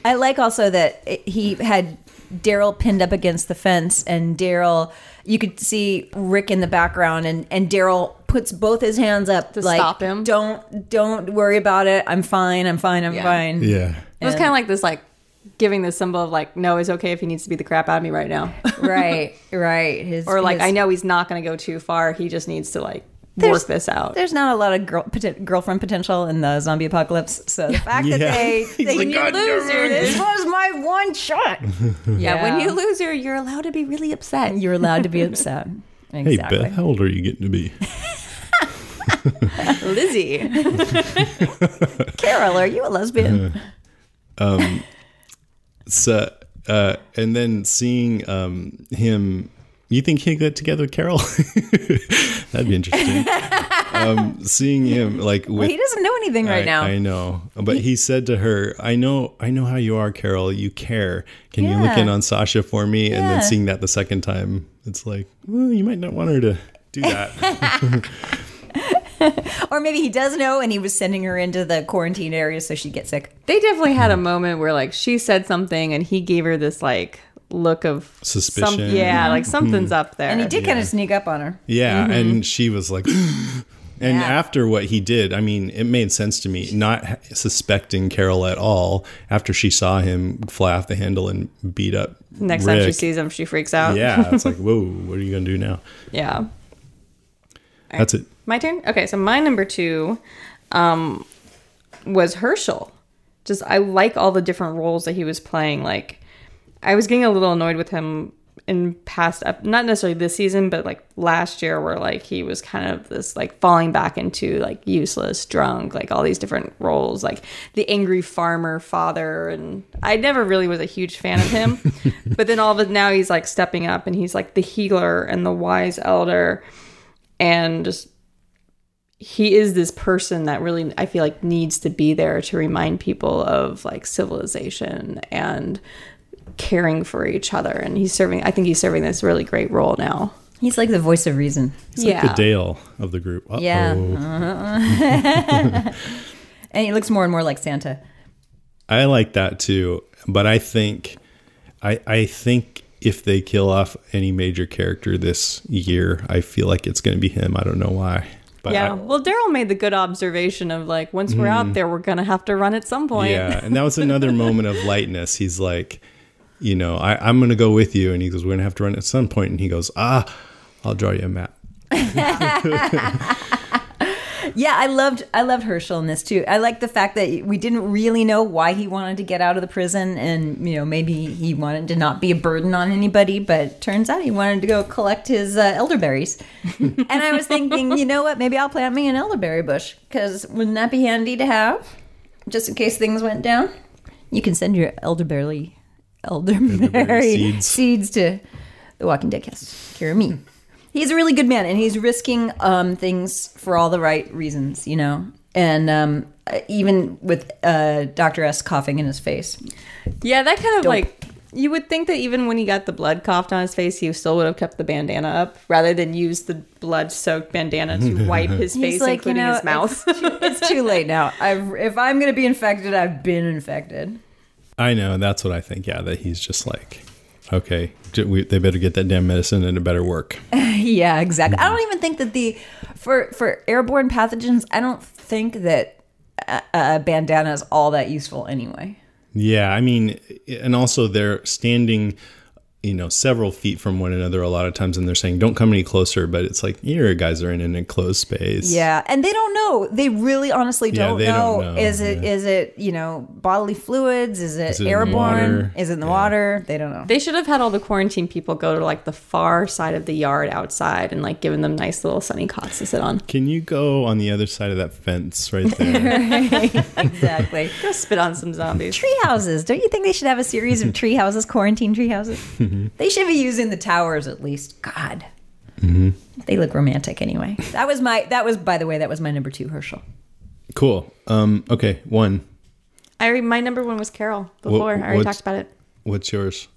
I like also that he had Daryl pinned up against the fence, and Daryl, you could see Rick in the background, and and Daryl puts both his hands up To like, stop him? Don't don't worry about it. I'm fine. I'm fine. I'm Yeah. fine. yeah It was kind of like this, like giving the symbol of like, no, it's okay if he needs to beat the crap out of me right now, right, right. His or like his- I know he's not going to go too far. He just needs to like work this out. There's not a lot of girl, poten- girlfriend potential in the zombie apocalypse. So the fact that they, they like, you lose her, it." this was my one shot. Yeah, when you lose her, you're allowed to be really upset. you're allowed to be upset. Hey, Beth, how old are you getting to be? Lizzie. Carol, are you a lesbian? Uh, um, So, uh, and then seeing um, him, you think he'll get together with Carol? That'd be interesting. um, seeing him like with. well, he doesn't know anything right I, now. I know, but he said to her, "I know, I know how you are, Carol. You care. Can you look in on Sasha for me?" And then seeing that the second time, it's like, well, you might not want her to do that. Or maybe he does know and he was sending her into the quarantine area so she'd get sick. They definitely had a moment where like she said something and he gave her this like look of some- Suspicion. yeah, mm-hmm. like something's mm-hmm. up there. And he did kind of sneak up on her. Yeah, mm-hmm. and she was like, and Yeah. after what he did, I mean, it made sense to me. Not suspecting Carol at all after she saw him fly off the handle and beat up. Next time she sees him, she freaks out. Yeah, it's like, whoa, what are you gonna do now? yeah. That's it. My turn. Okay, so my number two um, was Hershel. Just I like all the different roles that he was playing. Like I was getting a little annoyed with him in past, ep- not necessarily this season, but like last year, where like he was kind of this like falling back into like useless, drunk, like all these different roles, like the angry farmer father, and I never really was a huge fan of him. but then all of it now he's like stepping up, and he's like the healer and the wise elder, and just he is this person that really I feel like needs to be there to remind people of like civilization and caring for each other and he's serving I think he's serving this really great role now. He's like the voice of reason. It's yeah. like the Dale of the group. Uh-oh. Yeah. And he looks more and more like Santa. I like that too, but I think, I I think if they kill off any major character this year, I feel like it's going to be him. I don't know why. But yeah. I- well, Daryl made the good observation of like once we're out there we're going to have to run at some point. Yeah, and that was another moment of lightness. He's like, you know, I, I'm going to go with you, and he goes, we're going to have to run at some point, and he goes, ah, I'll draw you a map. Yeah, I loved I loved Hershel in this too. I like the fact that we didn't really know why he wanted to get out of the prison, and you know maybe he wanted to not be a burden on anybody, but turns out he wanted to go collect his uh, elderberries. and I was thinking, you know what? Maybe I'll plant me an elderberry bush because wouldn't that be handy to have, just in case things went down? You can send your elderberry elderberry seeds. seeds to the Walking Dead cast. Cure me. He's a really good man, and he's risking um, things for all the right reasons, you know. And um, uh, even with uh, Doctor S coughing in his face, Yeah, that kind of Dope. like you would think that even when he got the blood coughed on his face, he still would have kept the bandana up rather than use the blood-soaked bandana to wipe his face, he's like, you including know, his mouth. It's too, it's too late now. I've, if I'm going to be infected, I've been infected. I know, and that's what I think. Yeah, that he's just like, okay, we, they better get that damn medicine, and it better work. Yeah, exactly. I don't even think that the for for airborne pathogens, I don't think that a, a bandana is all that useful anyway. Yeah, I mean, and also they're standing, you know, several feet from one another a lot of times, and they're saying, "Don't come any closer." But it's like your guys are in an enclosed space. Yeah, and they don't know. They really, honestly don't, they know. don't know, Is it? yeah. Is it? You know, bodily fluids? Is it, Is it airborne? Is it in the Yeah. water? They don't know. They should have had all the quarantine people go to like the far side of the yard outside and like given them nice little sunny cots to sit on. Can you go on the other side of that fence right there? exactly. Go spit on some zombies. Tree houses. Don't you think they should have a series of tree houses, quarantine tree houses? they should be using the towers at least. God. They look romantic anyway. That was my. That was, by the way, that was my number two, Hershel. cool. Um. Okay. One. I already, my number one was Carol before. I already talked about it. What's yours?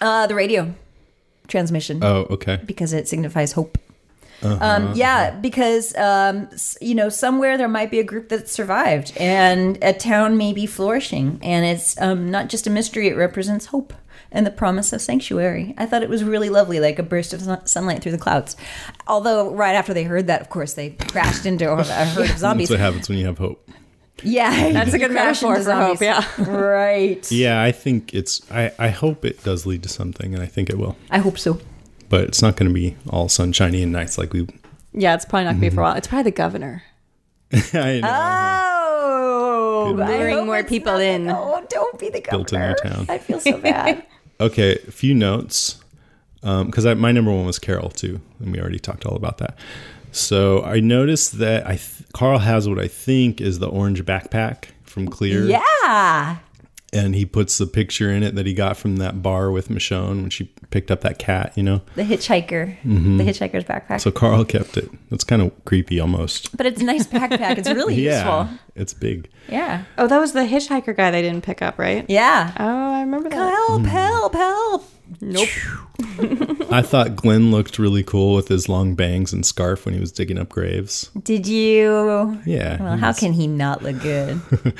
Uh, the radio transmission. Oh, okay. because it signifies hope. Um, yeah, because um, you know somewhere there might be a group that survived, and a town may be flourishing, and it's um, not just a mystery; it represents hope and the promise of sanctuary. I thought it was really lovely, like a burst of sun- sunlight through the clouds. Although, right after they heard that, of course, they crashed into a herd of zombies. That's what happens when you have hope. Yeah, That's a good metaphor for hope, zombies. right. Yeah, I think it's. I I hope it does lead to something, and I think it will. I hope so. But it's not going to be all sunshiny and nice like we Yeah, it's probably not gonna be for a mm-hmm. while. It's probably the governor. I know. Oh, Good I Luring hope more people in. Oh, don't be the governor. Built in our town. I feel so bad. Okay, a few notes. Um, because I my number one was Carol too, and we already talked all about that. So I noticed that I th- Carl has what I think is the orange backpack from Clear. yeah. And he puts the picture in it that he got from that bar with Michonne when she picked up that cat, you know. The hitchhiker. Mm-hmm. The hitchhiker's backpack. So Carl kept it. That's kind of creepy almost. but it's a nice backpack. It's really Yeah, useful. it's big. Yeah. Oh, that was the hitchhiker guy they didn't pick up, right? Yeah. Oh, I remember that. Help, mm-hmm. help, help. Nope. I thought Glenn looked really cool with his long bangs and scarf when he was digging up graves. Did you? Yeah. Well, how was- can he not look good?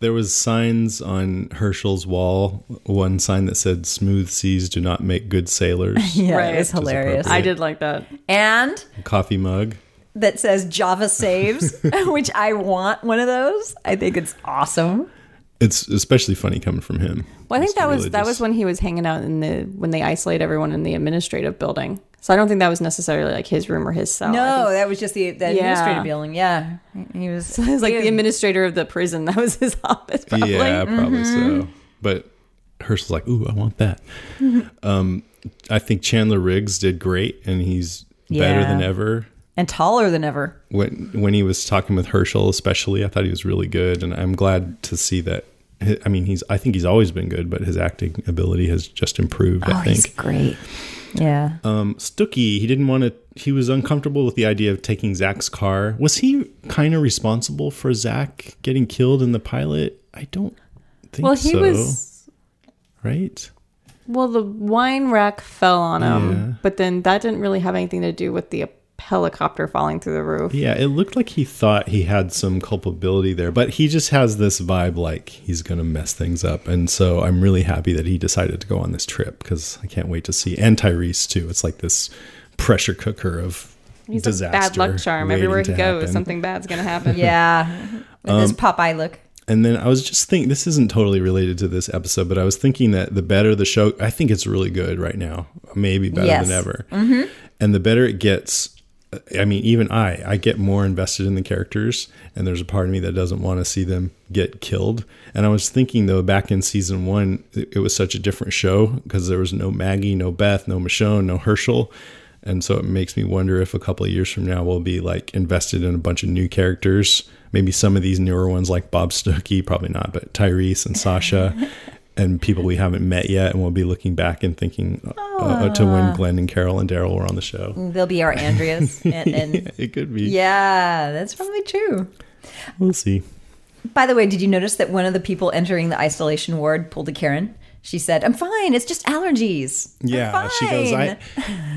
there was signs on Hershel's wall. One sign that said "Smooth seas do not make good sailors." Yeah, Right. it's hilarious. I did like that. And A Coffee mug. that says Java saves, which I want one of those. I think it's awesome. It's especially funny coming from him. Well, I think Just that was really that was when he was hanging out in the when they isolate everyone in the administrative building. So I don't think that was necessarily like his room or his cell. No, think that was just the, the Yeah. administrative building. Yeah, he was. it was like the administrator of the prison. That was his office. Probably. Yeah, probably Mm-hmm. so. But Hershel's like, "Ooh, I want that." um, I think Chandler Riggs did great, and he's better than ever. and taller than ever. When when he was talking with Hershel, especially, I thought he was really good, and I'm glad to see that. I mean, he's. I think he's always been good, but his acting ability has just improved. I Oh, he's think. great. Yeah. Um, Stookey, he didn't want to. He was uncomfortable with the idea of taking Zach's car. Was he kind of responsible for Zach getting killed in the pilot? I don't think Well, he so. was. right. Well, the wine rack fell on him, Yeah. but then that didn't really have anything to do with the helicopter falling through the roof. Yeah, it looked like he thought he had some culpability there, but he just has this vibe like he's going to mess things up. And so I'm really happy that he decided to go on this trip because I can't wait to see. And Tyrese, too. It's like this pressure cooker of He's disaster. a bad luck charm. Everywhere he goes, happen. something bad's going to happen. Yeah. With Um, his Popeye look. And then I was just thinking, this isn't totally related to this episode, but I was thinking that the better the show, I think it's really good right now, maybe better Yes. than ever. Mm-hmm. And the better it gets, I mean, even I, I get more invested in the characters, and there's a part of me that doesn't want to see them get killed. And I was thinking though, back in season one, it, was such a different show because there was no Maggie, no Beth, no Michonne, no Hershel. And so it makes me wonder if a couple of years from now we'll be like invested in a bunch of new characters. Maybe some of these newer ones like Bob Stookey, probably not, but Tyrese and Sasha and people we haven't met yet. And we'll be looking back and thinking uh, to when Glenn and Carol and Daryl were on the show. They'll be our Andreas. and, and It could be. yeah, that's probably true. We'll see. By the way, did you notice that one of the people entering the isolation ward pulled a Karen? She said, "I'm fine. It's just allergies." I'm Yeah, she goes. I.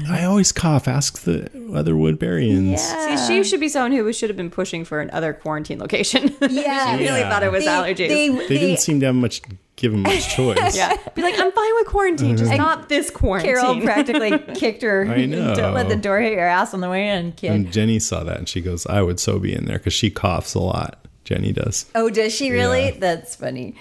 I always cough. Ask the other Woodburyans. Yeah. See, she should be someone who should have been pushing for another quarantine location. Yeah. she really Yeah. thought it was They- allergies. They, They they- didn't seem to have much give him much choice. yeah, be like, I'm fine with quarantine, just not this quarantine. Carol practically kicked her. I know. Don't let the door hit your ass on the way in, kid. And Jenny saw that and she goes, "I would so be in there because she coughs a lot." Jenny does. oh, does she really? Yeah. That's funny.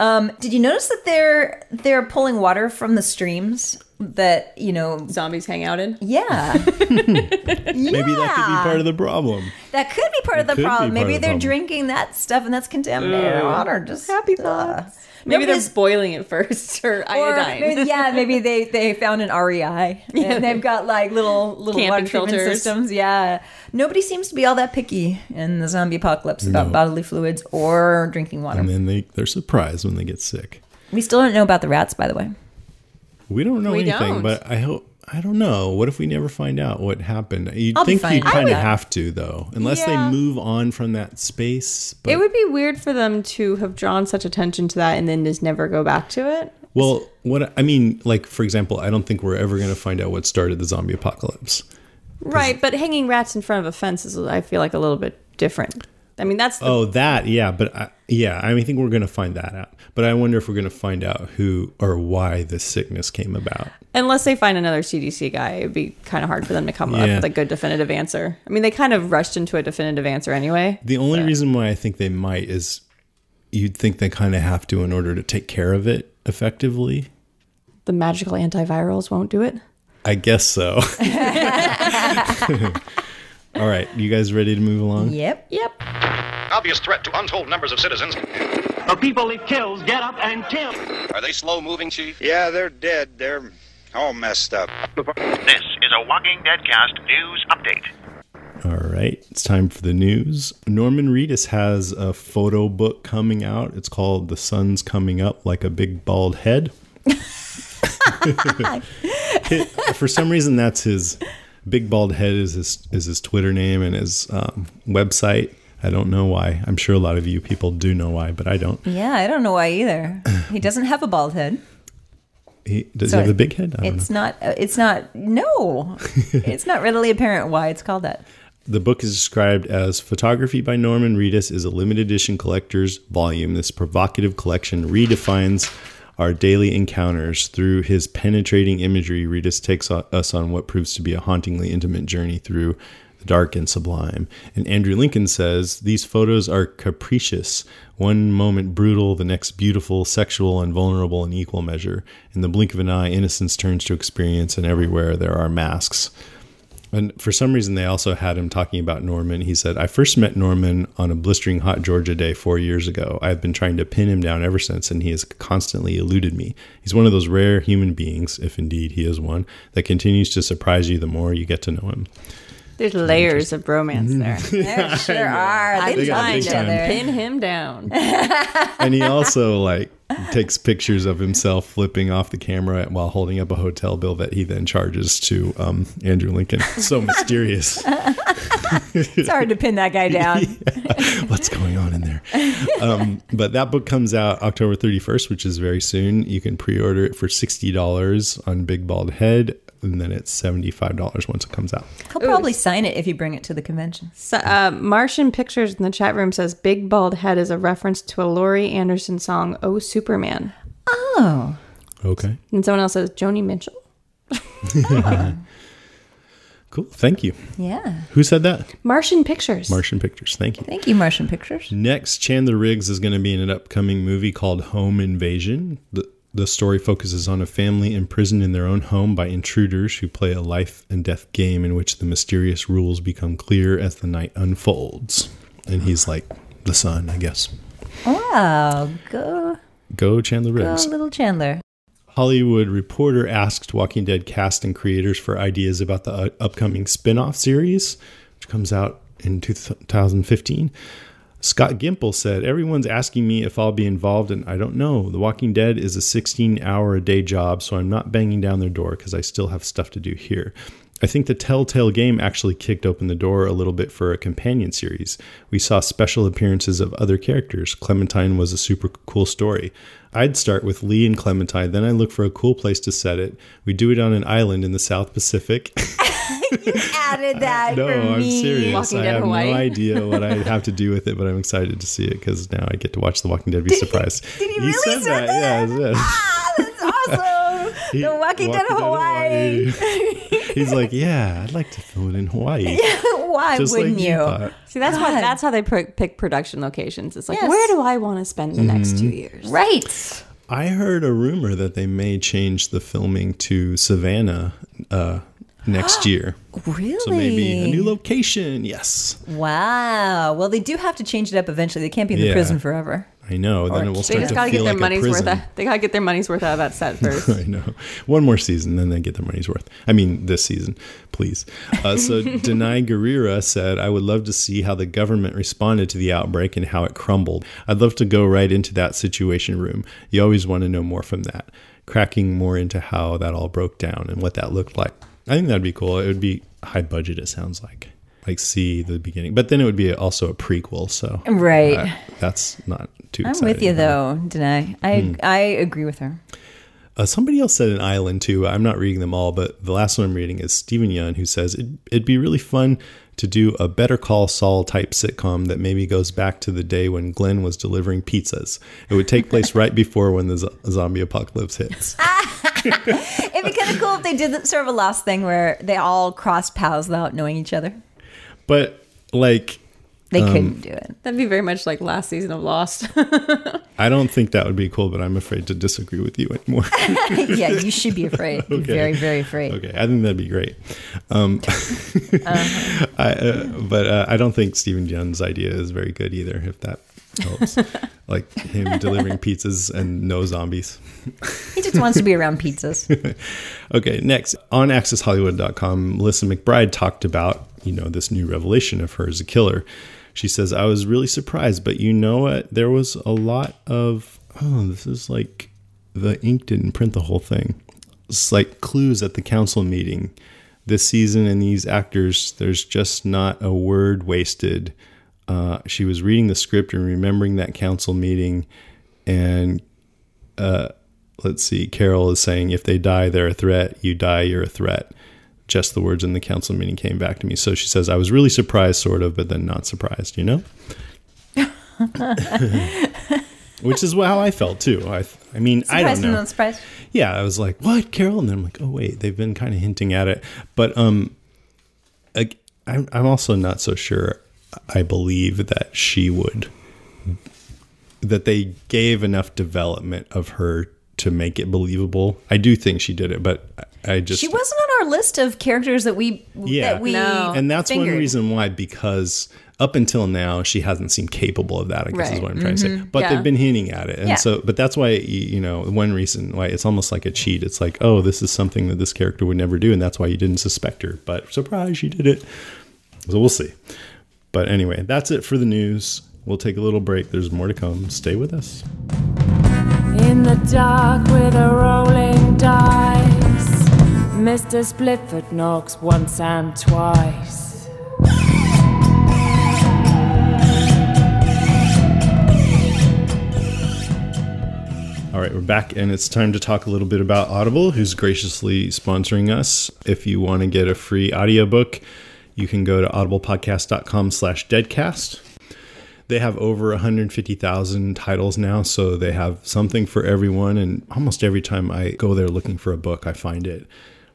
Um, did you notice that they're they're pulling water from the streams that you know? Zombies hang out in. Yeah, Maybe that could be part of the problem. that could be part of the problem. Maybe the they're problem. drinking that stuff and that's contaminated water. Just Happy uh, thoughts. Maybe nobody's- they're boiling it first or Or iodine. maybe, yeah, maybe they, they found an REI and they've got like little little Camping water treatment filters. systems. Yeah, nobody seems to be all that picky in the zombie apocalypse about bodily fluids or drinking water. And then they they're surprised when they get sick. We still don't know about the rats, by the way. We don't know We anything, don't. but I hope I don't know. What if we never find out what happened? You'd I'll think you kind of have to though, unless Yeah. they move on from that space. But, it would be weird for them to have drawn such attention to that and then just never go back to it. well, what I mean, like for example, I don't think we're ever going to find out what started the zombie apocalypse. Right, but hanging rats in front of a fence is, I feel like, a little bit different. I mean, that's the, Oh, that yeah, but I, yeah, I mean, I think we're going to find that out. But I wonder if we're going to find out who or why this sickness came about. Unless they find another CDC guy, it'd be kind of hard for them to come up with a good definitive answer. I mean, they kind of rushed into a definitive answer anyway. The only reason why I think they might is you'd think they kind of have to in order to take care of it effectively. The magical antivirals won't do it. I guess so. All right, you guys ready to move along? Yep. Yep. Obvious threat to untold numbers of citizens. The people it kills get up and kill. Are they slow moving, Chief? Yeah, they're dead. They're all messed up. This is a Walking Dead cast news update. All right, it's time for the news. Norman Reedus has a photo book coming out. It's called The Sun's Coming Up Like a Big Bald Head. for some reason, that's his Big Bald Head is his, is his Twitter name and his um, website. I don't know why. I'm sure a lot of you people do know why, but I don't. Yeah, I don't know why either. He doesn't have a bald head. He, does So he have a big head? I It's know. not. uh, It's not. No, it's not readily apparent why it's called that. The book is described as Photography by Norman Reedus is a limited edition collector's volume. This provocative collection redefines our daily encounters. Through his penetrating imagery, Reedus takes us on what proves to be a hauntingly intimate journey through the dark and sublime. And Andrew Lincoln says these photos are capricious, one moment brutal, the next beautiful, sexual, and vulnerable in equal measure. In the blink of an eye, innocence turns to experience, and everywhere there are masks. And for some reason, they also had him talking about Norman. He said, I first met Norman on a blistering hot Georgia day four years ago. I've been trying to pin him down ever since, and he has constantly eluded me. He's one of those rare human beings, if indeed he is one, that continues to surprise you the more you get to know him. There's layers of romance there. There sure are. I'm They got love trying each to other. pin him down. And he also like takes pictures of himself flipping off the camera while holding up a hotel bill that he then charges to um, Andrew Lincoln. So mysterious. It's hard to pin that guy down. what's going on in there um, but that book comes out october 31st which is very soon you can pre-order it for $60 on big bald head and then it's $75 once it comes out He'll probably sign it if you bring it to the convention. So, uh, Martian Pictures in the chat room says Big Bald Head is a reference to a Laurie Anderson song, Oh Superman. Oh, okay And someone else says Joni Mitchell. cool thank you yeah. who said that Martian Pictures. martian pictures thank you Thank you, Martian Pictures. Next, Chandler Riggs is going to be in an upcoming movie called Home Invasion. The, the story focuses on a family imprisoned in their own home by intruders who play a life and death game in which the mysterious rules become clear as the night unfolds. And he's like the son, I guess. Wow, go, Go, Chandler go, Riggs. little Chandler. Hollywood Reporter asked Walking Dead cast and creators for ideas about the uh, upcoming spin off series, which comes out in 2015. Scott Gimple said, Everyone's asking me if I'll be involved, and I don't know. The Walking Dead is a 16 hour a day job, so I'm not banging down their door because I still have stuff to do here. I think the Telltale game actually kicked open the door a little bit for a companion series. We saw special appearances of other characters. Clementine was a super cool story. I'd start with Lee and Clementine, then I'd look for a cool place to set it. We do it on an island in the South Pacific. Added that no, for I'm me. serious. Walking I Dead have Hawaii. no idea what I have to do with it, but I'm excited to see it because now I get to watch The Walking Dead. Be surprised. did he really said say that? Yeah, I. Ah, that's awesome. He- the Walking Dead of Hawaii. He's like, yeah, I'd like to film it in Hawaii. Why Just wouldn't like you? thought. See, that's why that's how they pr- pick production locations. It's like, Yes. where do I want to spend the next two years? Right. I heard a rumor that they may change the filming to Savannah uh, next year. Really? So maybe a new location. Yes, Wow. Well, they do have to change it up eventually. They can't be in the Yeah. prison forever. I know. Then it will They start just to got to feel get their like a money's worth. prison. Out, they got to get their money's worth out of that set first. I know. One more season, then they get their money's worth. I mean, this season, please. Uh, so, Danai Gurira said, I would love to see how the government responded to the outbreak and how it crumbled. I'd love to go right into that situation room. You always want to know more from that, cracking more into how that all broke down and what that looked like. I think that'd be cool. It would be high budget, it sounds like. Like, see the beginning. But then it would be also a prequel. So, Right. uh, that's not too I'm with you though, Danai. I Hmm. I agree with her. Uh, somebody else said an island too. I'm not reading them all, but the last one I'm reading is Steven Yeun, who says it'd, it'd be really fun to do a Better Call Saul type sitcom that maybe goes back to the day when Glenn was delivering pizzas. It would take place right before when the zo- zombie apocalypse hits. It'd be kind of cool if they did sort of a lost thing where they all crossed paths without knowing each other. But like, They Um, couldn't do it. That'd be very much like last season of Lost. I don't think that would be cool, but I'm afraid to disagree with you anymore. yeah, you should be afraid. Be Very, very afraid. Okay, I think that'd be great. Um, Uh-huh. I, uh, but uh, I don't think Steven Yeun's idea is very good either. If that helps, like him delivering pizzas and no zombies. He just wants to be around pizzas. Okay, next on AccessHollywood.com, Melissa McBride talked about you know this new revelation of her as a killer. She says, "I was really surprised, but you know what? There was a lot of oh, this is like the ink didn't print the whole thing. It's like clues at the council meeting this season, and these actors. There's just not a word wasted." Uh, she was reading the script and remembering that council meeting, and uh, let's see, Carol is saying, if they die, they're a threat. You die, you're a threat. Just the words in the council meeting came back to me. So she says, I was really surprised, sort of, but then not surprised, you know? Which is how I felt too. I, I mean, I don't Surprised and know. not surprised. Yeah, I was like, "What, Carol?" And then I'm like, "Oh wait, they've been kind of hinting at it." But um, I, I'm I'm also not so sure. I believe that she would that they gave enough development of her to make it believable. I do think she did it, but I I just She wasn't on our list of characters that we yeah, that we and that's one reason why because up until now she hasn't seemed capable of that. I guess is what I'm trying to say. Mhm. But Yeah. they've been hinting at it, and Yeah. so but that's why you, you know one reason why it's almost like a cheat. It's like oh this is something that this character would never do, and that's why you didn't suspect her. But surprise, she did it. So we'll see. But anyway, that's it for the news. We'll take a little break. There's more to come. Stay with us. In the dark with a rolling dice, Mr. Splitfoot knocks once and twice. All right, we're back, and it's time to talk a little bit about Audible, who's graciously sponsoring us. If you want to get a free audiobook, you can go to audiblepodcast.com slash deadcast. They have over 150,000 titles now, so they have something for everyone. And almost every time I go there looking for a book, I find it,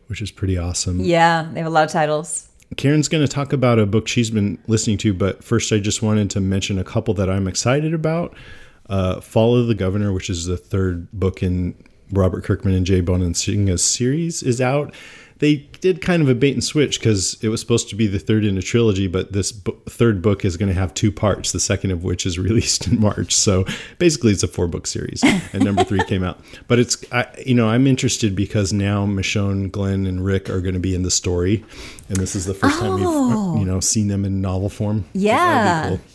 which is pretty awesome. Yeah, they have a lot of titles. Karen's going to talk about a book she's been listening to, but first I just wanted to mention a couple that I'm excited about. Uh, Follow the Governor, which is the third book in Robert Kirkman and Jay Bonansinga's series, is out. They did kind of a bait and switch because it was supposed to be the third in a trilogy, but this third book is going to have two parts, the second of which is released in March. So basically, it's a four book series, and number three came out. But it's, I, you know, I'm interested because now Michonne, Glenn, and Rick are going to be in the story, and this is the first time uh, Oh. we've, you know, seen them in novel form. Yeah. That'd cool.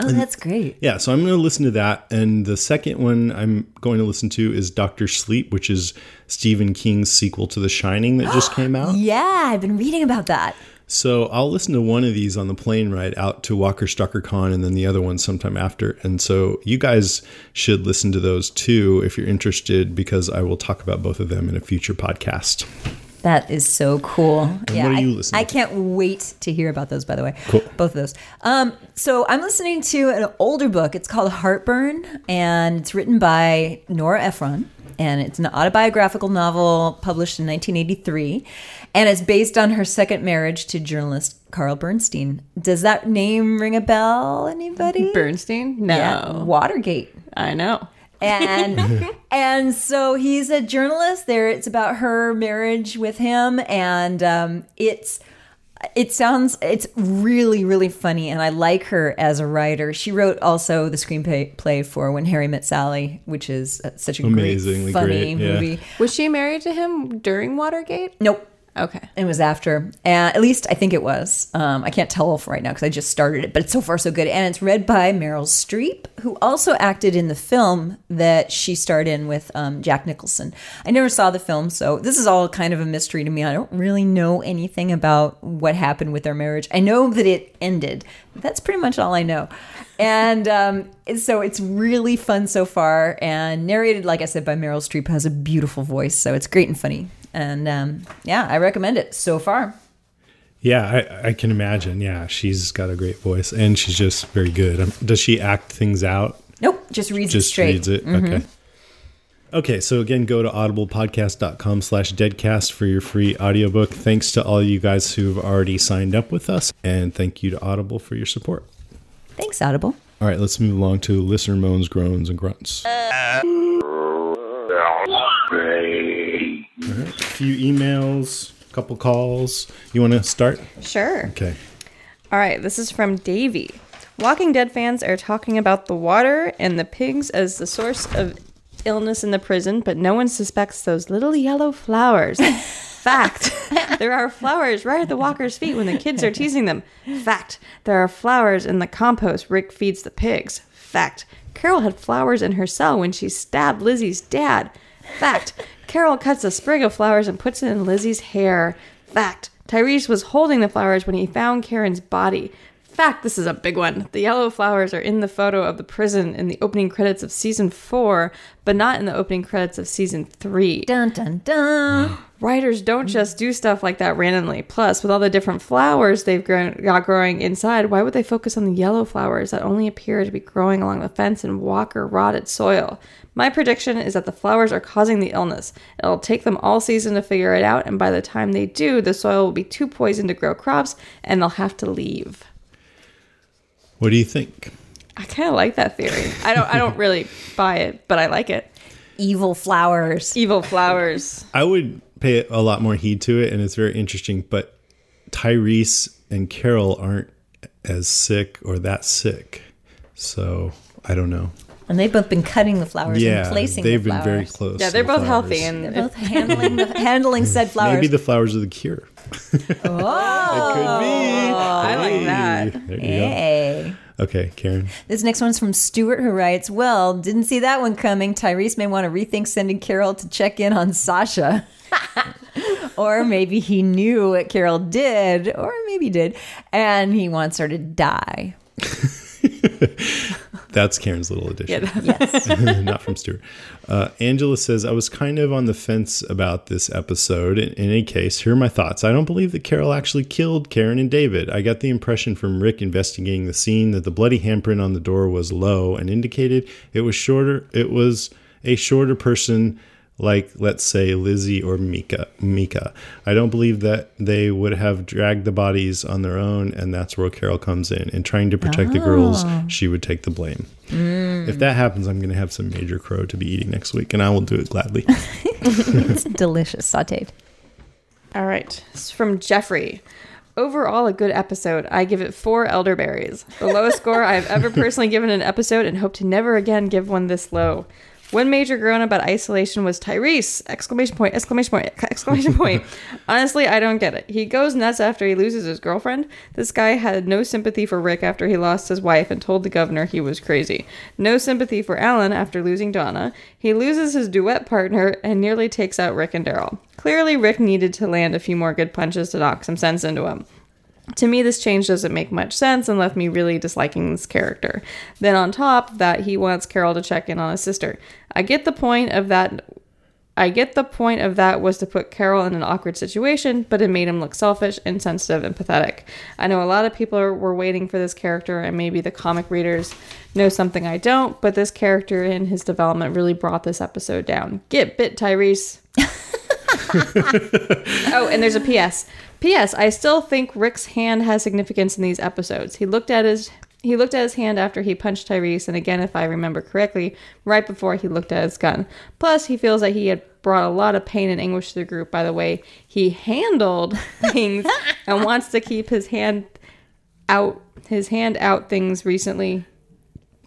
Oh, that's great. Yeah, so I'm going to listen to that. And the second one I'm going to listen to is Doctor Sleep, which is Stephen King's sequel to The Shining that just came out. Yeah, I've been reading about that. So I'll listen to one of these on the plane ride out to Walker Stalker Con and then the other one sometime after. And so you guys should listen to those too if you're interested, because I will talk about both of them in a future podcast. That is so cool. what are I, you listening I to? can't wait to hear about those. By the way, Cool. both of those. Um, so I'm listening to an older book. It's called Heartburn, and it's written by Nora Ephron, and it's an autobiographical novel published in 1983, and it's based on her second marriage to journalist Carl Bernstein. Does that name ring a bell? Anybody? Bernstein? No. Yeah, Watergate. I know. And and so he's a journalist there. It's about her marriage with him. And um, it's it sounds it's really really funny. And i like her as a writer. She wrote also the screenplay for when harry met sally which is uh, such a Amazingly great funny great, yeah. movie. Was she married to him during Watergate? nope Okay. it was after. At least i think it was. Um, i can't tell right now because i just started it but it's so far so good. And it's read by meryl streep who also acted in the film that she starred in with um, jack nicholson. I never saw the film so this is all kind of a mystery to me. I don't really know anything about what happened with their marriage. I know that it ended. That's pretty much all i know. And um, so it's really fun so far. And narrated like i said by meryl streep has a beautiful voice so it's great and funny and um, yeah i recommend it so far Yeah, I, I can imagine. Yeah, she's got a great voice and she's just very good. Um, does she act things out? nope just reads just it straight reads it. Mhm. Okay. Okay, so again, go to audiblepodcast.com slash deadcast for your free audiobook. Thanks to all you guys who've already signed up with us, and thank you to Audible for your support. Thanks, Audible. All right, let's move along to listener moans, groans, and grunts. All right, a few emails, a couple calls. You want to start? Sure. Okay. All right, this is from Davey. Walking Dead fans are talking about the water and the pigs as the source of illness in the prison, but no one suspects those little yellow flowers. Fact. There are flowers right at the walkers' feet when the kids are teasing them. Fact. There are flowers in the compost Rick feeds the pigs. Fact. Carol had flowers in her cell when she stabbed Lizzie's dad. Fact. Carol cuts a sprig of flowers and puts it in Lizzie's hair. Fact. Tyrese was holding the flowers when he found Karen's body. Fact, this is a big one. The yellow flowers are in the photo of the prison in the opening credits of season four, but not in the opening credits of season three. Dun dun dun. Writers don't just do stuff like that randomly. Plus, with all the different flowers they've grown, got growing inside, why would they focus on the yellow flowers that only appear to be growing along the fence in walker rotted soil? My prediction is that the flowers are causing the illness. It'll take them all season to figure it out, and by the time they do, the soil will be too poisoned to grow crops, and they'll have to leave. What do you think? I kind of like that theory. I don't. I don't really buy it, but I like it. Evil flowers. Evil flowers. I would pay a lot more heed to it, and it's very interesting. But Tyrese and Carol aren't as sick or that sick, so I don't know. And they've both been cutting the flowers Yeah, and placing they've the been very close. Yeah, they're the both flowers. healthy, and They're both handling the, handling said flowers. Maybe the flowers are the cure. oh, There you hey. go. Okay, Karen. This next one's from Stuart, who writes, "Well, didn't see that one coming. Tyrese may want to rethink sending Carol to check in on Sasha." or maybe he knew what Carol did, or maybe did, and he wants her to die. That's Karen's little addition. Yeah, Yes. not from Stuart. Uh, Angela says, I was kind of on the fence about this episode. In, in any case, here are my thoughts. I don't believe that Carol actually killed Karen and David. I got the impression from Rick investigating the scene that the bloody handprint on the door was low and indicated it was shorter. It was a shorter person like let's say Lizzie or Mika. Mika. I don't believe that they would have dragged the bodies on their own, and that's where Carol comes in. And trying to protect the girls, oh. she would take the blame. Mm. If that happens, I'm going to have some major crow to be eating next week, and I will do it gladly. it's delicious, sautéed. All right. It's from Jeffrey. Overall, a good episode. I give it four elderberries. The lowest score I've ever personally given an episode and hope to never again give one this low. One major groan about isolation was Tyrese! Exclamation point, exclamation point, exclamation point. Honestly, I don't get it. He goes nuts after he loses his girlfriend. This guy had no sympathy for Rick after he lost his wife and told the governor he was crazy. No sympathy for Allen after losing Donna. He loses his duet partner and nearly takes out Rick and Daryl. Clearly, Rick needed to land a few more good punches to knock some sense into him. To me, this change doesn't make much sense and left me really disliking this character. Then, on top of that, he wants Carol to check in on his sister. I get the point of that. I get the point of that was to put Carol in an awkward situation, but it made him look selfish, insensitive, and pathetic. I know a lot of people are, were waiting for this character, and maybe the comic readers know something I don't, but this character in his development really brought this episode down. Get bit, Tyrese. oh, and there's a PS. P.S. I still think Rick's hand has significance in these episodes. He looked at his he looked at his hand after he punched Tyrese, and again, if I remember correctly, right before he looked at his gun. Plus, he feels that he had brought a lot of pain and anguish to the group by the way he handled things, and wants to keep his hand out his hand out things recently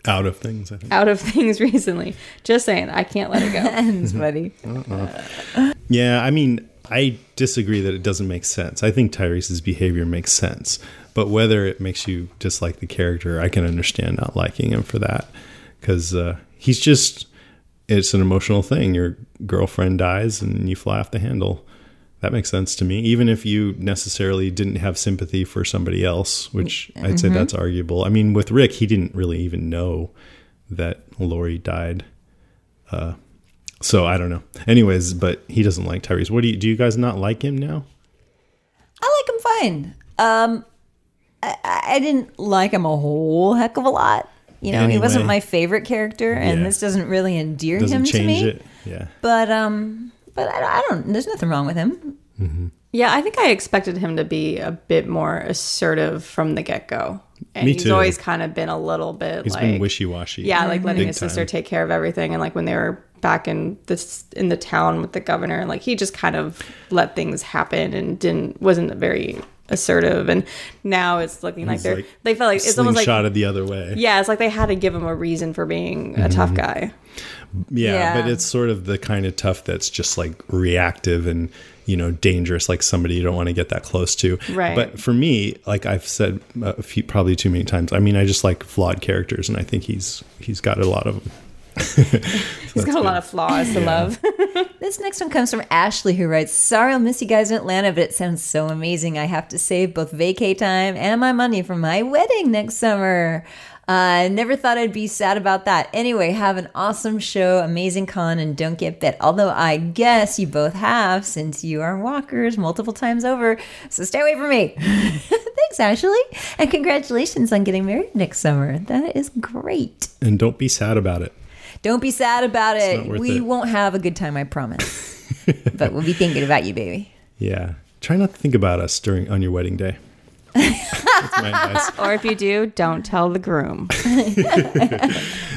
Out of things, I think. out of things recently. Just saying, I can't let it go. Ends, buddy. Uh-uh. Yeah, I mean, I disagree that it doesn't make sense. I think Tyrese's behavior makes sense, but whether it makes you dislike the character, I can understand not liking him for that because uh, he's just. It's an emotional thing. Your girlfriend dies and you fly off the handle. That makes sense to me. Even if you necessarily didn't have sympathy for somebody else, which I'd say Mhm. that's arguable. I mean, with Rick, he didn't really even know that Lori died. Uh, so I don't know. Anyways, but he doesn't like Tyrese. What do you do? You guys not like him now? I like him fine. Um, I, I didn't like him a whole heck of a lot. You know, he wasn't my favorite character, and Yeah. this doesn't really endear Doesn't him to me. it. Yeah. But um, but I, I don't. There's nothing wrong with him. Yeah, I think I expected him to be a bit more assertive from the get go. And Me he's too. always kind of been a little bit He's like been wishy-washy. Yeah, like letting Big his sister time. take care of everything, and like when they were back in this in the town with the governor, and like he just kind of let things happen and didn't wasn't very assertive. And now it's looking like He's they're like they felt like it's almost like Slingshotted the other way. yeah, it's like they had to give him a reason for being a tough Mhm. guy. Yeah, Yeah. but it's sort of the kind of tough that's just like reactive and you know dangerous, like somebody you don't want to get that close to. Right. But for me, like I've said a few, probably too many times. I mean, I just like flawed characters, and I think he's he's got a lot of them. He's got a lot of flaws to Yeah. love. This next one comes from Ashley, who writes, Sorry I'll miss you guys in Atlanta, but it sounds so amazing. I have to save both vacay time and my money for my wedding next summer. I never thought I'd be sad about that. Anyway, have an awesome show, amazing con, and don't get bit. Although I guess you both have, since you are walkers multiple times over. So stay away from me. Thanks, Ashley. And congratulations on getting married next summer. That is great. And don't be sad about it. Don't be sad about it. We it. won't have a good time, I promise. but we'll be thinking about you, baby. Yeah. Try not to think about us during on your wedding day. That's my or if you do, don't tell the groom.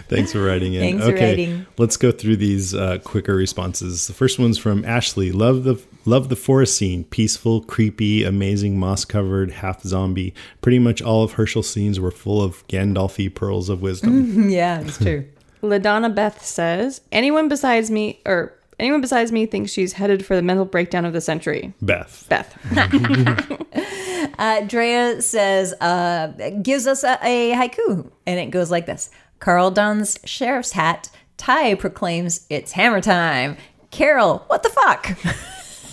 Thanks for writing in. Thanks for okay, writing. let's go through these uh, quicker responses. The first one's from Ashley. Love the love the forest scene. Peaceful, creepy, amazing, moss covered, half zombie. Pretty much all of Hershel's scenes were full of Gandalfy pearls of wisdom. yeah, it's true. LaDonna Beth says, anyone besides me or anyone besides me thinks she's headed for the mental breakdown of the century. Beth. Beth. Uh, Drea says, uh, gives us a, a haiku, and it goes like this Carl dons sheriff's hat. Ty proclaims it's hammer time. Carol, what the fuck?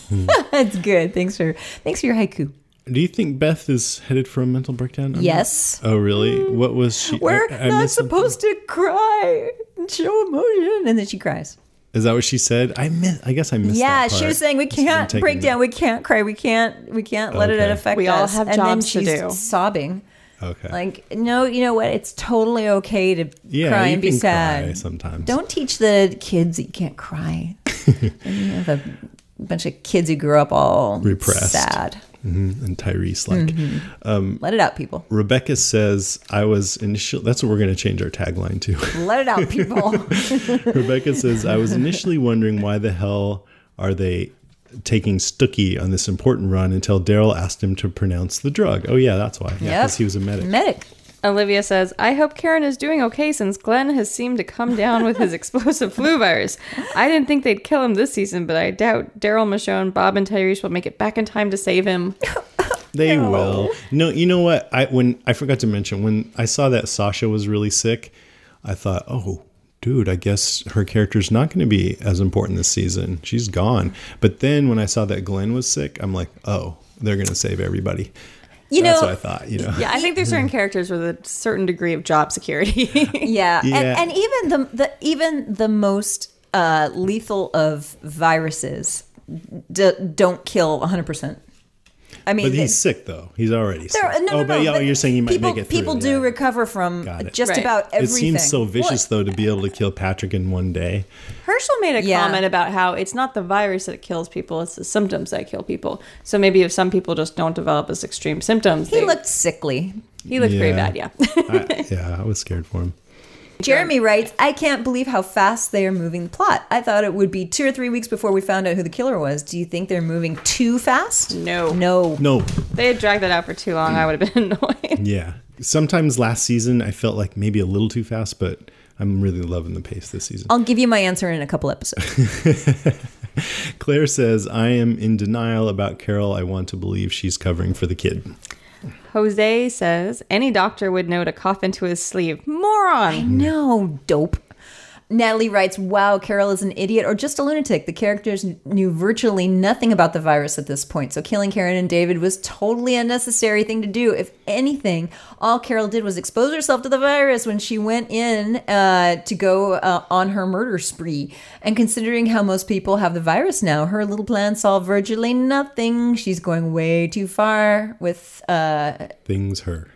That's good. Thanks for thanks for your haiku. Do you think Beth is headed for a mental breakdown? I'm Yes. not- Oh, really? What was she? We're I- I not missed something. supposed to cry and show emotion, and then she cries. Is that what she said? I miss. I guess I missed. yeah, that she was saying we Must have been can't taking break it. down, we can't cry, we can't, we can't let it Okay. affect We all us. have and jobs to then she's do. sobbing. Okay. Like, no, you know what? It's totally okay to Yeah, cry you and be can sad. cry sometimes. Don't teach the kids that you can't cry. and you have a bunch of kids who grew up all repressed. sad. Hmm And Tyrese, like, Mhm. um, Let it out, people. Rebecca says, "I was initially." That's what we're going to change our tagline to. Let it out, people. Rebecca says, "I was initially wondering why the hell are they taking Stookey on this important run until Daryl asked him to pronounce the drug. Oh yeah, that's why. Yeah, because he was a medic. Medic. Olivia says, I hope Karen is doing okay since Glenn has seemed to come down with his explosive flu virus. I didn't think they'd kill him this season, but I doubt Daryl Michonne, Bob, and Tyrese will make it back in time to save him. They will. No, you know what? I when I forgot to mention when I saw that Sasha was really sick, I thought, oh, dude, I guess her character's not going to be as important this season. She's gone. But then when I saw that Glenn was sick, I'm like, oh, they're going to save everybody. You know, That's know- what I thought. You know. Yeah, I think there's certain characters with a certain degree of job security. yeah, Yeah. And, and even the, the even the most uh, lethal of viruses d- don't kill 100. percent I mean, but he's sick though. He's already sick. There, no, oh, no, but no, but you're saying he might people, make it through. People yeah. do recover from it. just Right. about everything. It seems so vicious though to be able to kill Patrick in one day. Hershel made a Yeah. comment about how it's not the virus that kills people, it's the symptoms that kill people. So maybe if some people just don't develop as extreme symptoms, He they- looked sickly. he looked pretty bad, yeah. I, yeah, I was scared for him. Jeremy writes, I can't believe how fast they are moving the plot. I thought it would be two or three weeks before we found out who the killer was. Do you think they're moving too fast? No. No. No, they had dragged that out for too long, I would have been annoyed. Yeah. Sometimes last season I felt like maybe a little too fast, but I'm really loving the pace this season. I'll give you my answer in a couple episodes. Claire says, I am in denial about Carol. I want to believe she's covering for the kid. Jose says, any doctor would know to cough into his sleeve. Moron! no, dope. Natalie writes, Wow, Carol is an idiot or just a lunatic. The characters knew virtually nothing about the virus at this point, so killing Karen and David was totally unnecessary thing to do. If anything, all Carol did was expose herself to the virus when she went in uh, to go uh, on her murder spree. And considering how most people have the virus now, her little plan solved virtually nothing. She's going way too far with. Uh, Things her.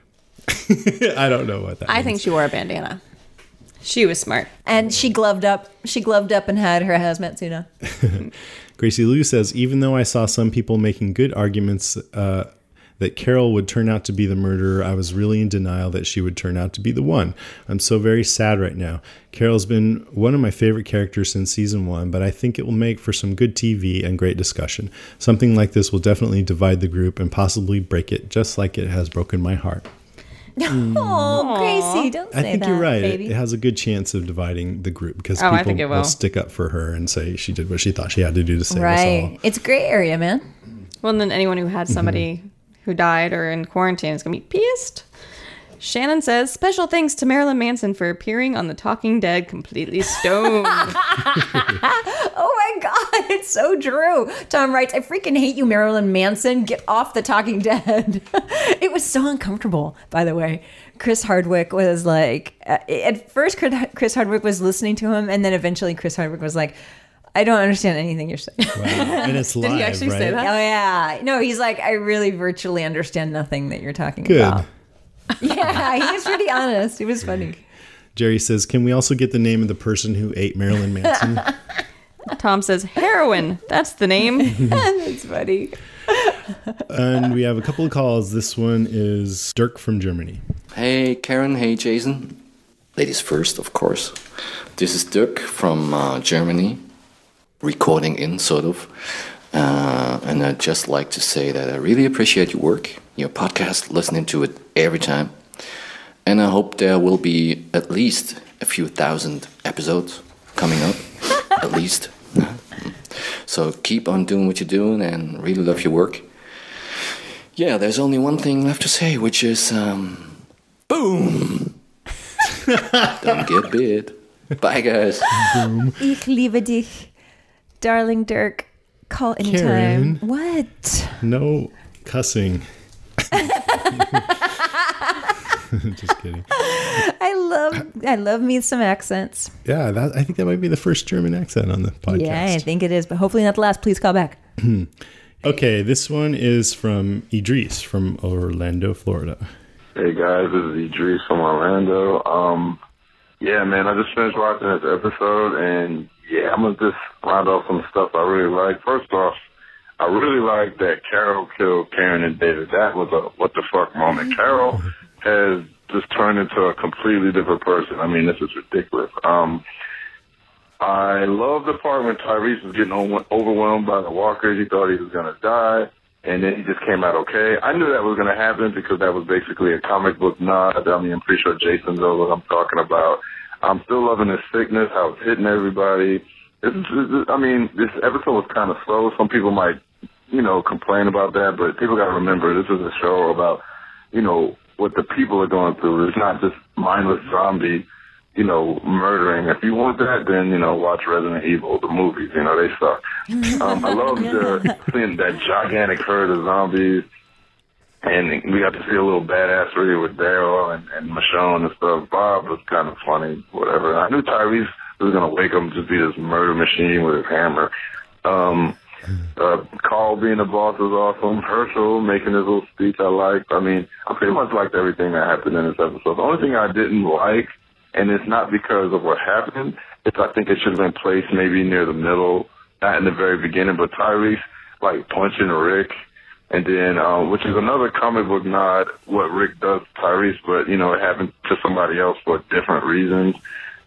I don't know what that I means. think she wore a bandana. She was smart. and she gloved up. She gloved up and had her hazmat suit on. Gracie Lou says, even though I saw some people making good arguments uh, that Carol would turn out to be the murderer, I was really in denial that she would turn out to be the one. I'm so very sad right now. Carol's been one of my favorite characters since season one, but I think it will make for some good TV and great discussion. Something like this will definitely divide the group and possibly break it, just like it has broken my heart. Oh, mm. Gracie, don't say that. I think that, you're right. It, baby. it has a good chance of dividing the group because Oh, I people think it will. stick up for her and say she did what she thought she had to do to save us all. right. It's a gray area, man. Well, and then anyone who had somebody mm-hmm. who died or in quarantine is going to be pissed. Shannon says, special thanks to Marilyn Manson for appearing on The Talking Dead completely stoned. Oh my God, it's so true. Tom writes, I freaking hate you, Marilyn Manson. Get off the Talking Dead. it was so uncomfortable, by the way. Chris Hardwick was like, uh, at first, Chris- Hardwick was listening to him, and then eventually, Chris Hardwick was like, I don't understand anything you're saying. And it's live, he actually right? say that? Oh, yeah. No, he's like, I really virtually understand nothing that you're talking Good. about. Yeah, he was pretty honest. It was funny. Jerry says, "Can we also get the name of the person who ate Marilyn Manson?" Tom says, heroin. That's the name. That's funny. and we have a couple of calls. This one is Dirk from Germany. Hey Karen, hey Jason. Ladies first, of course. This is Dirk from uh, Germany, recording in sort of. Uh, and I'd just like to say that I really appreciate your work, your podcast, listening to it every time. And I hope there will be at least a few thousand episodes coming up, at least. So keep on doing what you're doing and really love your work. Yeah, there's only one thing left to say, which is um, boom. Don't get bit. Bye, guys. Ich liebe dich, darling Dirk. Call anytime. Karen. What? No cussing. Just kidding. I love I love me some accents. Yeah, that, I think that might be the first German accent on the podcast. Yeah, I think it is, but hopefully not the last. Please call back. Okay, this one is from Idris from Orlando, Florida. Hey guys, this is Idris from Orlando. Um, yeah, man, I just finished watching this episode, and yeah, I'm gonna just round off some stuff I really like. First off, I really like that Carol killed Karen and David. That was a what the fuck moment. Carol has just turned into a completely different person. I mean, this is ridiculous. Um, I love the part when Tyrese was getting overwhelmed by the walkers. He thought he was gonna die, and then he just came out okay. I knew that was gonna happen because that was basically a comic book nod. I mean, I'm pretty sure Jason knows what I'm talking about. I'm still loving his sickness, how it's hitting everybody. Is, this I mean, this episode was kind of slow. Some people might, you know, complain about that, but people got to remember this is a show about, you know, what the people are going through. It's not just mindless zombie, you know, murdering. If you want that, then you know, watch Resident Evil, the movies. You know, they suck. Um, I love the, seeing that gigantic herd of zombies and we got to see a little badassery with Daryl and, and Michonne and stuff. Bob was kind of funny, whatever. I knew Tyrese was gonna wake up and just be this murder machine with his hammer. Um, uh, Carl being the boss was awesome. Hershel making his little speech I liked. I mean, I pretty much liked everything that happened in this episode. The only thing I didn't like, and it's not because of what happened, it's I think it should have been placed maybe near the middle, not in the very beginning, but Tyrese like punching Rick and then, um, which is another comic book nod, what Rick does to Tyrese, but, you know, it happened to somebody else for different reasons.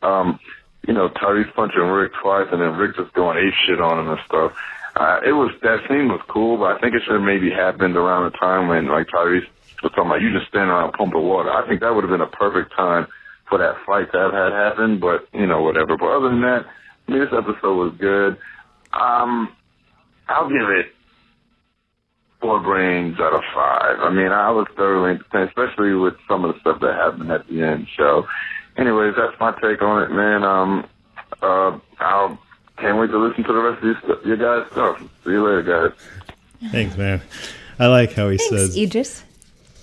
Um, you know, Tyrese punching Rick twice and then Rick just going ape shit on him and stuff. Uh, it was, that scene was cool, but I think it should have maybe happened around the time when, like, Tyrese was talking about, you just stand around pumping water. I think that would have been a perfect time for that fight to have had happened, but, you know, whatever. But other than that, I mean, this episode was good. Um, I'll give it four brains out of five. I mean, I was thoroughly entertained, especially with some of the stuff that happened at the end. So, anyways, that's my take on it, man. Um, uh, I'll can't wait to listen to the rest of your, stu- your guys' stuff. See you later, guys. Thanks, man. I like how he says, Idris.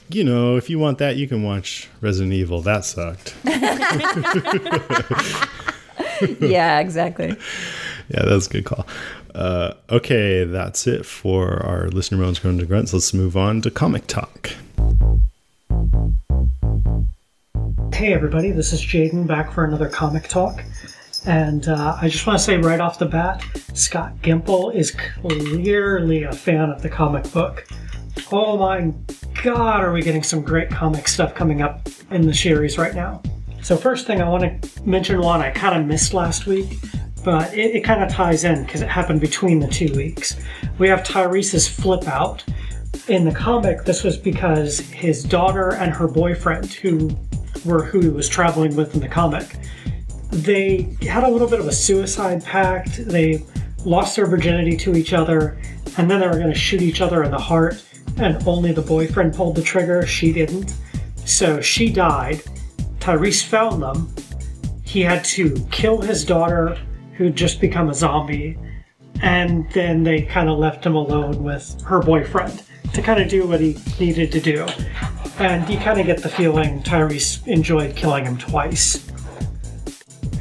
you know, if you want that, you can watch Resident Evil. That sucked. yeah, exactly. Yeah, that's a good call. Uh, okay, that's it for our listener moans, groans, and grunts. Let's move on to comic talk. Hey everybody, this is Jaden back for another comic talk. And uh, I just want to say right off the bat, Scott Gimple is clearly a fan of the comic book. oh my god, are we getting some great comic stuff coming up in the series right now? So, first thing I want to mention one I kind of missed last week, but it, it kind of ties in because it happened between the two weeks. We have Tyrese's flip out. In the comic, this was because his daughter and her boyfriend, who were who he was traveling with in the comic, they had a little bit of a suicide pact. They lost their virginity to each other, and then they were going to shoot each other in the heart, and only the boyfriend pulled the trigger. She didn't. So she died. Tyrese found them. He had to kill his daughter, who'd just become a zombie, and then they kind of left him alone with her boyfriend to kind of do what he needed to do. And you kind of get the feeling Tyrese enjoyed killing him twice.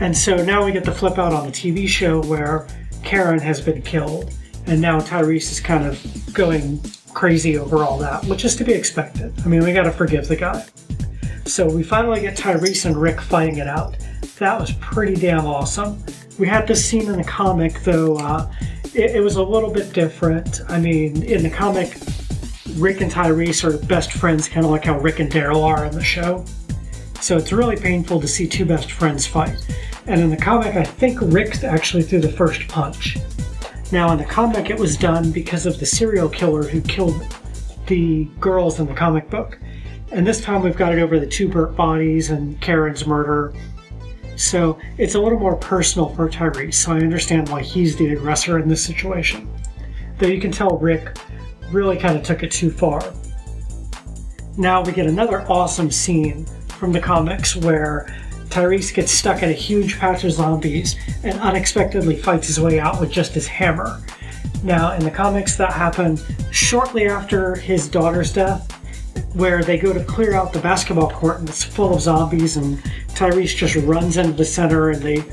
And so now we get the flip out on the TV show where Karen has been killed, and now Tyrese is kind of going crazy over all that, which is to be expected. I mean, we gotta forgive the guy. So we finally get Tyrese and Rick fighting it out. That was pretty damn awesome. We had this scene in the comic, though, uh, it, it was a little bit different. I mean, in the comic, Rick and Tyrese are best friends, kind of like how Rick and Daryl are in the show. So it's really painful to see two best friends fight. And in the comic, I think Rick actually threw the first punch. Now, in the comic, it was done because of the serial killer who killed the girls in the comic book. And this time we've got it over the two burnt bodies and Karen's murder. So it's a little more personal for Tyrese, so I understand why he's the aggressor in this situation. Though you can tell Rick really kind of took it too far. Now we get another awesome scene from the comics where Tyrese gets stuck in a huge patch of zombies and unexpectedly fights his way out with just his hammer. Now, in the comics, that happened shortly after his daughter's death, where they go to clear out the basketball court and it's full of zombies, and Tyrese just runs into the center and they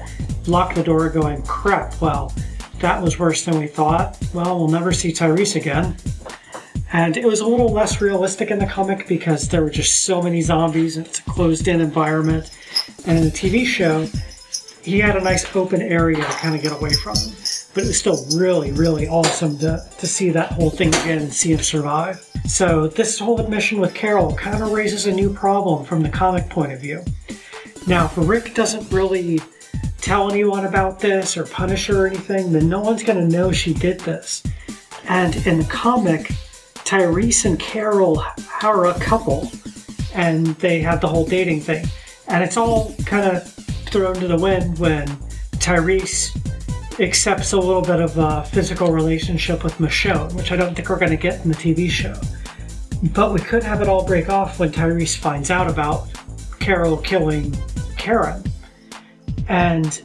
lock the door, going, Crap, well, that was worse than we thought. Well, we'll never see Tyrese again. And it was a little less realistic in the comic because there were just so many zombies and it's a closed in environment. And in the TV show, he had a nice open area to kind of get away from. But it was still really, really awesome to, to see that whole thing again and see him survive. So this whole mission with Carol kind of raises a new problem from the comic point of view. Now, if Rick doesn't really tell anyone about this or punish her or anything, then no one's going to know she did this. And in the comic, Tyrese and Carol are a couple, and they have the whole dating thing. And it's all kind of thrown to the wind when Tyrese accepts a little bit of a physical relationship with Michonne, which I don't think we're going to get in the TV show. But we could have it all break off when Tyrese finds out about Carol killing Karen. And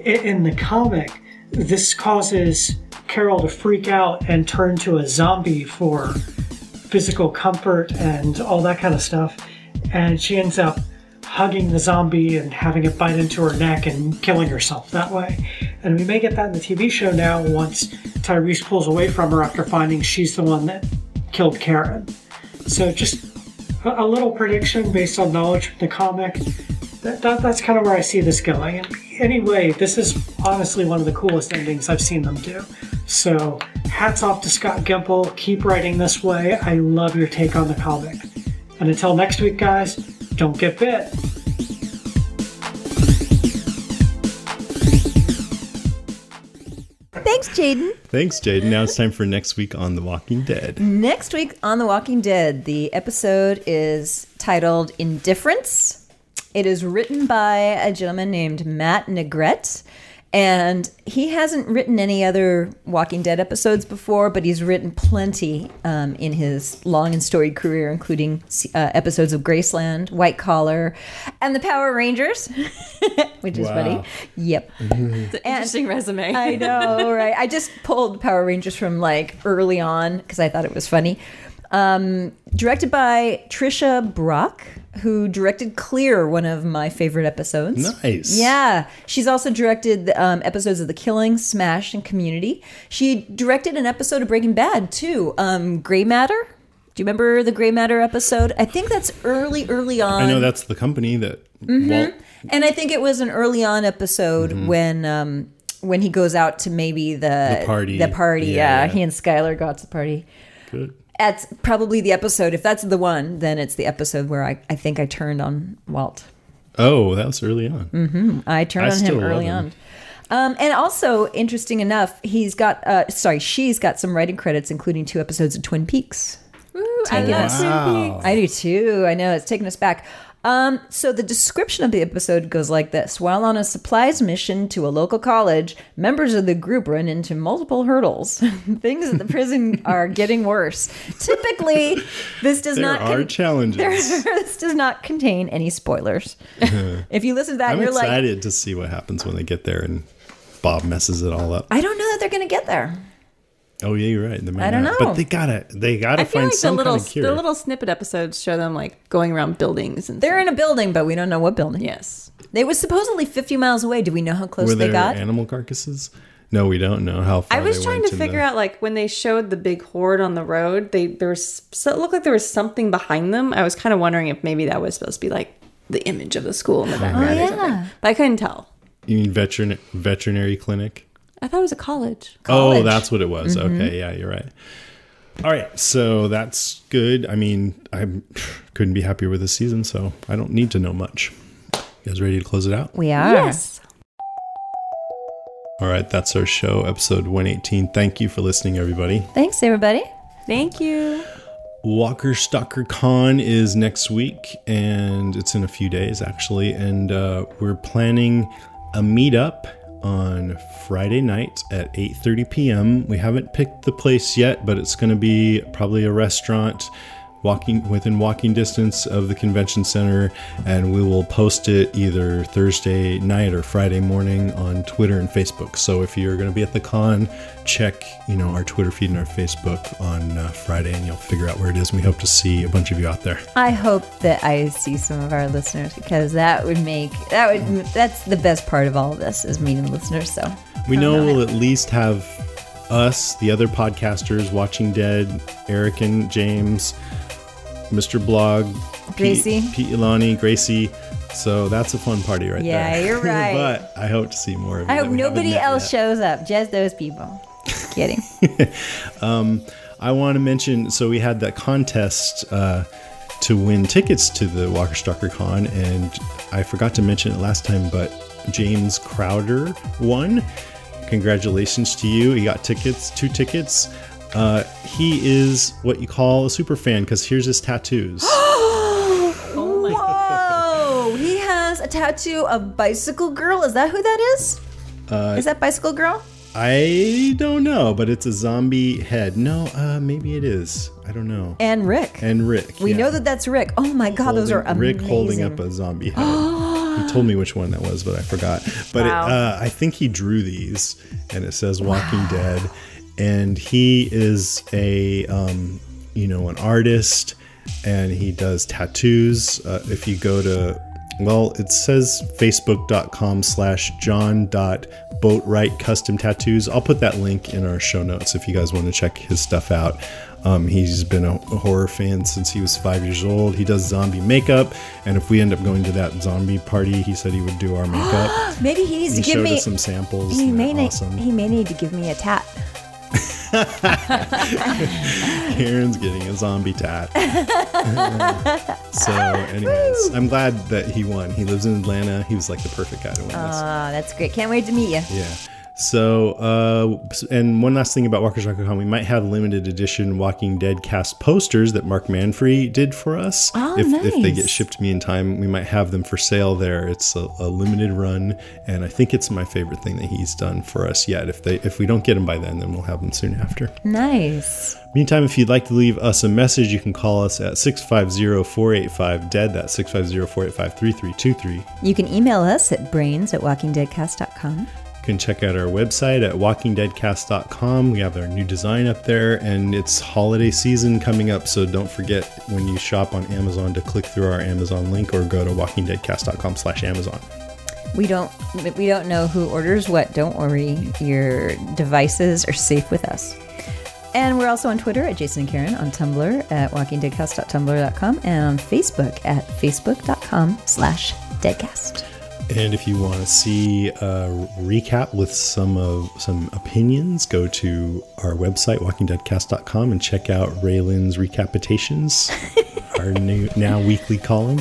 in the comic, this causes Carol to freak out and turn to a zombie for physical comfort and all that kind of stuff. And she ends up hugging the zombie and having it bite into her neck and killing herself that way. And we may get that in the TV show now once Tyrese pulls away from her after finding she's the one that killed Karen. So just a little prediction based on knowledge from the comic. That, that, that's kind of where I see this going. And anyway, this is honestly one of the coolest endings I've seen them do. So hats off to Scott Gimple. Keep writing this way. I love your take on the comic. And until next week, guys, don't get bit. Thanks, Jaden. Thanks, Jaden. Now it's time for next week on The Walking Dead. Next week on The Walking Dead, the episode is titled Indifference. It is written by a gentleman named Matt Negrete. And he hasn't written any other Walking Dead episodes before, but he's written plenty um, in his long and storied career, including uh, episodes of Graceland, White Collar, and the Power Rangers, which is Wow. funny. Yep. It's an interesting resume. I know, right? I just pulled Power Rangers from like early on because I thought it was funny. Um, directed by Tricia Brock, who directed Clear, one of my favorite episodes. Nice. Yeah. She's also directed um, episodes of The Killing, Smash, and Community. She directed an episode of Breaking Bad, too. Um, Gray Matter. Do you remember the Gray Matter episode? I think that's early, early on. I know that's the company that Mhm. Walt. And I think it was an early on episode Mhm. when um when he goes out to maybe the The party. The party, Yeah, yeah. yeah. He and Skyler go out to the party. Good. That's probably the episode. If that's the one, then it's the episode where I, I think I turned on Walt. Oh, that was early on. hmm I turned I on still him love early him. on. Um, and also, interesting enough, he's got, uh, sorry, she's got some writing credits, including two episodes of Twin Peaks. I love us- Twin Peaks. I do too. I know it's taking us back. Um, so the description of the episode goes like this: While on a supplies mission to a local college, members of the group run into multiple hurdles. Things at the prison are getting worse. Typically, this does There not are challenges. this does not contain any spoilers. if you listen to that, I'm you're like, excited to see what happens when they get there and Bob messes it all up. I don't know that they're going to get there. Oh yeah, you're right. They might I don't not. know. But they gotta they gotta I feel find like the some little kind of cure. the little snippet episodes show them like going around buildings and They're in a building, but we don't know what building. Yes. They was supposedly 50 miles away. Do we know how close Were they there got? animal carcasses? No, we don't know how far. I was trying to figure the- out like when they showed the big horde on the road, they there was so it looked like there was something behind them. I was kind of wondering if maybe that was supposed to be like the image of the school in the oh, background or something. But I couldn't tell. You mean veterin- veterinary clinic? I thought it was a college. Oh, that's what it was. Mhm. Okay, yeah, you're right. All right, so that's good. I mean, I couldn't be happier with this season, so I don't need to know much. You guys ready to close it out? We are. Yes. All right, that's our show, episode 118. Thank you for listening, everybody. Thanks, everybody. Thank you. Walker Stalker Con is next week, and it's in a few days actually. And uh, we're planning a meetup on Friday night at 8:30 p.m. We haven't picked the place yet, but it's going to be probably a restaurant walking within walking distance of the convention center and we will post it either Thursday night or Friday morning on Twitter and Facebook. So if you're going to be at the con, check, you know, our Twitter feed and our Facebook on uh, Friday and you'll figure out where it is. And we hope to see a bunch of you out there. I hope that I see some of our listeners because that would make that would that's the best part of all of this is meeting listeners. So We know we'll at least have us, the other podcasters, Watching Dead, Eric and James, Mr. Blog, Gracie. Pete, Pete Ilani, Gracie. So that's a fun party right Yeah, there. you're right. but I hope to see more of you. I hope nobody else yet. shows up, just those people. Kidding. Um, I want to mention so we had that contest uh, to win tickets to the Walker Stalker Con, and I forgot to mention it last time, but James Crowder won. Congratulations to you. He got tickets, two tickets. Uh, he is what you call a super fan because here's his tattoos. Oh my Whoa! He has a tattoo of Bicycle Girl. Is that who that is? Uh, Is that Bicycle Girl? I don't know, but it's a zombie head. No, uh, maybe it is. I don't know. And Rick. And Rick. We yeah. know that that's Rick. Oh my God, those are amazing. Rick holding up a zombie head. he told me which one that was, but I forgot. But Wow. it, uh, I think he drew these, and it says "Walking Dead," and he is a um, you know an artist, and he does tattoos. Uh, if you go to well, it says facebook.com slash john dot boatwright custom tattoos. I'll put that link in our show notes if you guys want to check his stuff out. Um, he's been a horror fan since he was five years old. He does zombie makeup, and if we end up going to that zombie party, he said he would do our makeup. Maybe he needs he to give me some samples. He may need, awesome. he may need to give me a tat. Karen's getting a zombie tat. so, anyways, I'm glad that he won. He lives in Atlanta. He was like the perfect guy to win this. Ah, that's great. Can't wait to meet you. Yeah. So, uh, and one last thing about Walker Stalker Con, we might have limited edition Walking Dead cast posters that Mark Manfrey did for us. Oh, if, if they get shipped to me in time, we might have them for sale there. It's a, a limited run, and I think it's my favorite thing that he's done for us yet. If they if we don't get them by then, then we'll have them soon after. Nice. Meantime, if you'd like to leave us a message, you can call us at 650-485-DEAD. That's 650-485-3323. You can email us at brains at walkingdeadcast.com. You can check out our website at walkingdeadcast.com. We have our new design up there, and it's holiday season coming up, so don't forget when you shop on Amazon to click through our Amazon link or go to walkingdeadcast.com slash Amazon. We don't we don't know who orders what. Don't worry. Your devices are safe with us. And we're also on Twitter at Jason and Karen, on Tumblr at walkingdeadcast.tumblr.com, and on Facebook at facebook.com slash deadcast. And if you want to see a recap with some of some opinions, go to our website walkingdeadcast.com and check out Raylan's recapitations, our new now weekly column.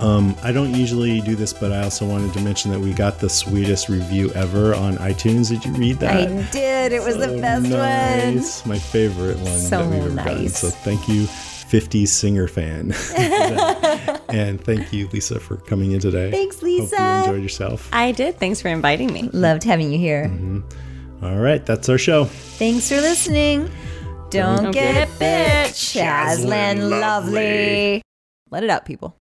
Um, I don't usually do this, but I also wanted to mention that we got the sweetest review ever on iTunes. Did you read that? I did. It was the best one. nice. My favorite one So that we've ever gotten. So thank you, 50s singer fan. and thank you, Lisa, for coming in today. Thanks, Lisa. Hope you Lisa. enjoyed yourself. I did. Thanks for inviting me. Loved having you here. Mm-hmm. All right, that's our show. Thanks for listening. Don't, Don't get, get a bitch. Shazlin Shazlin lovely. lovely. Let it out, people.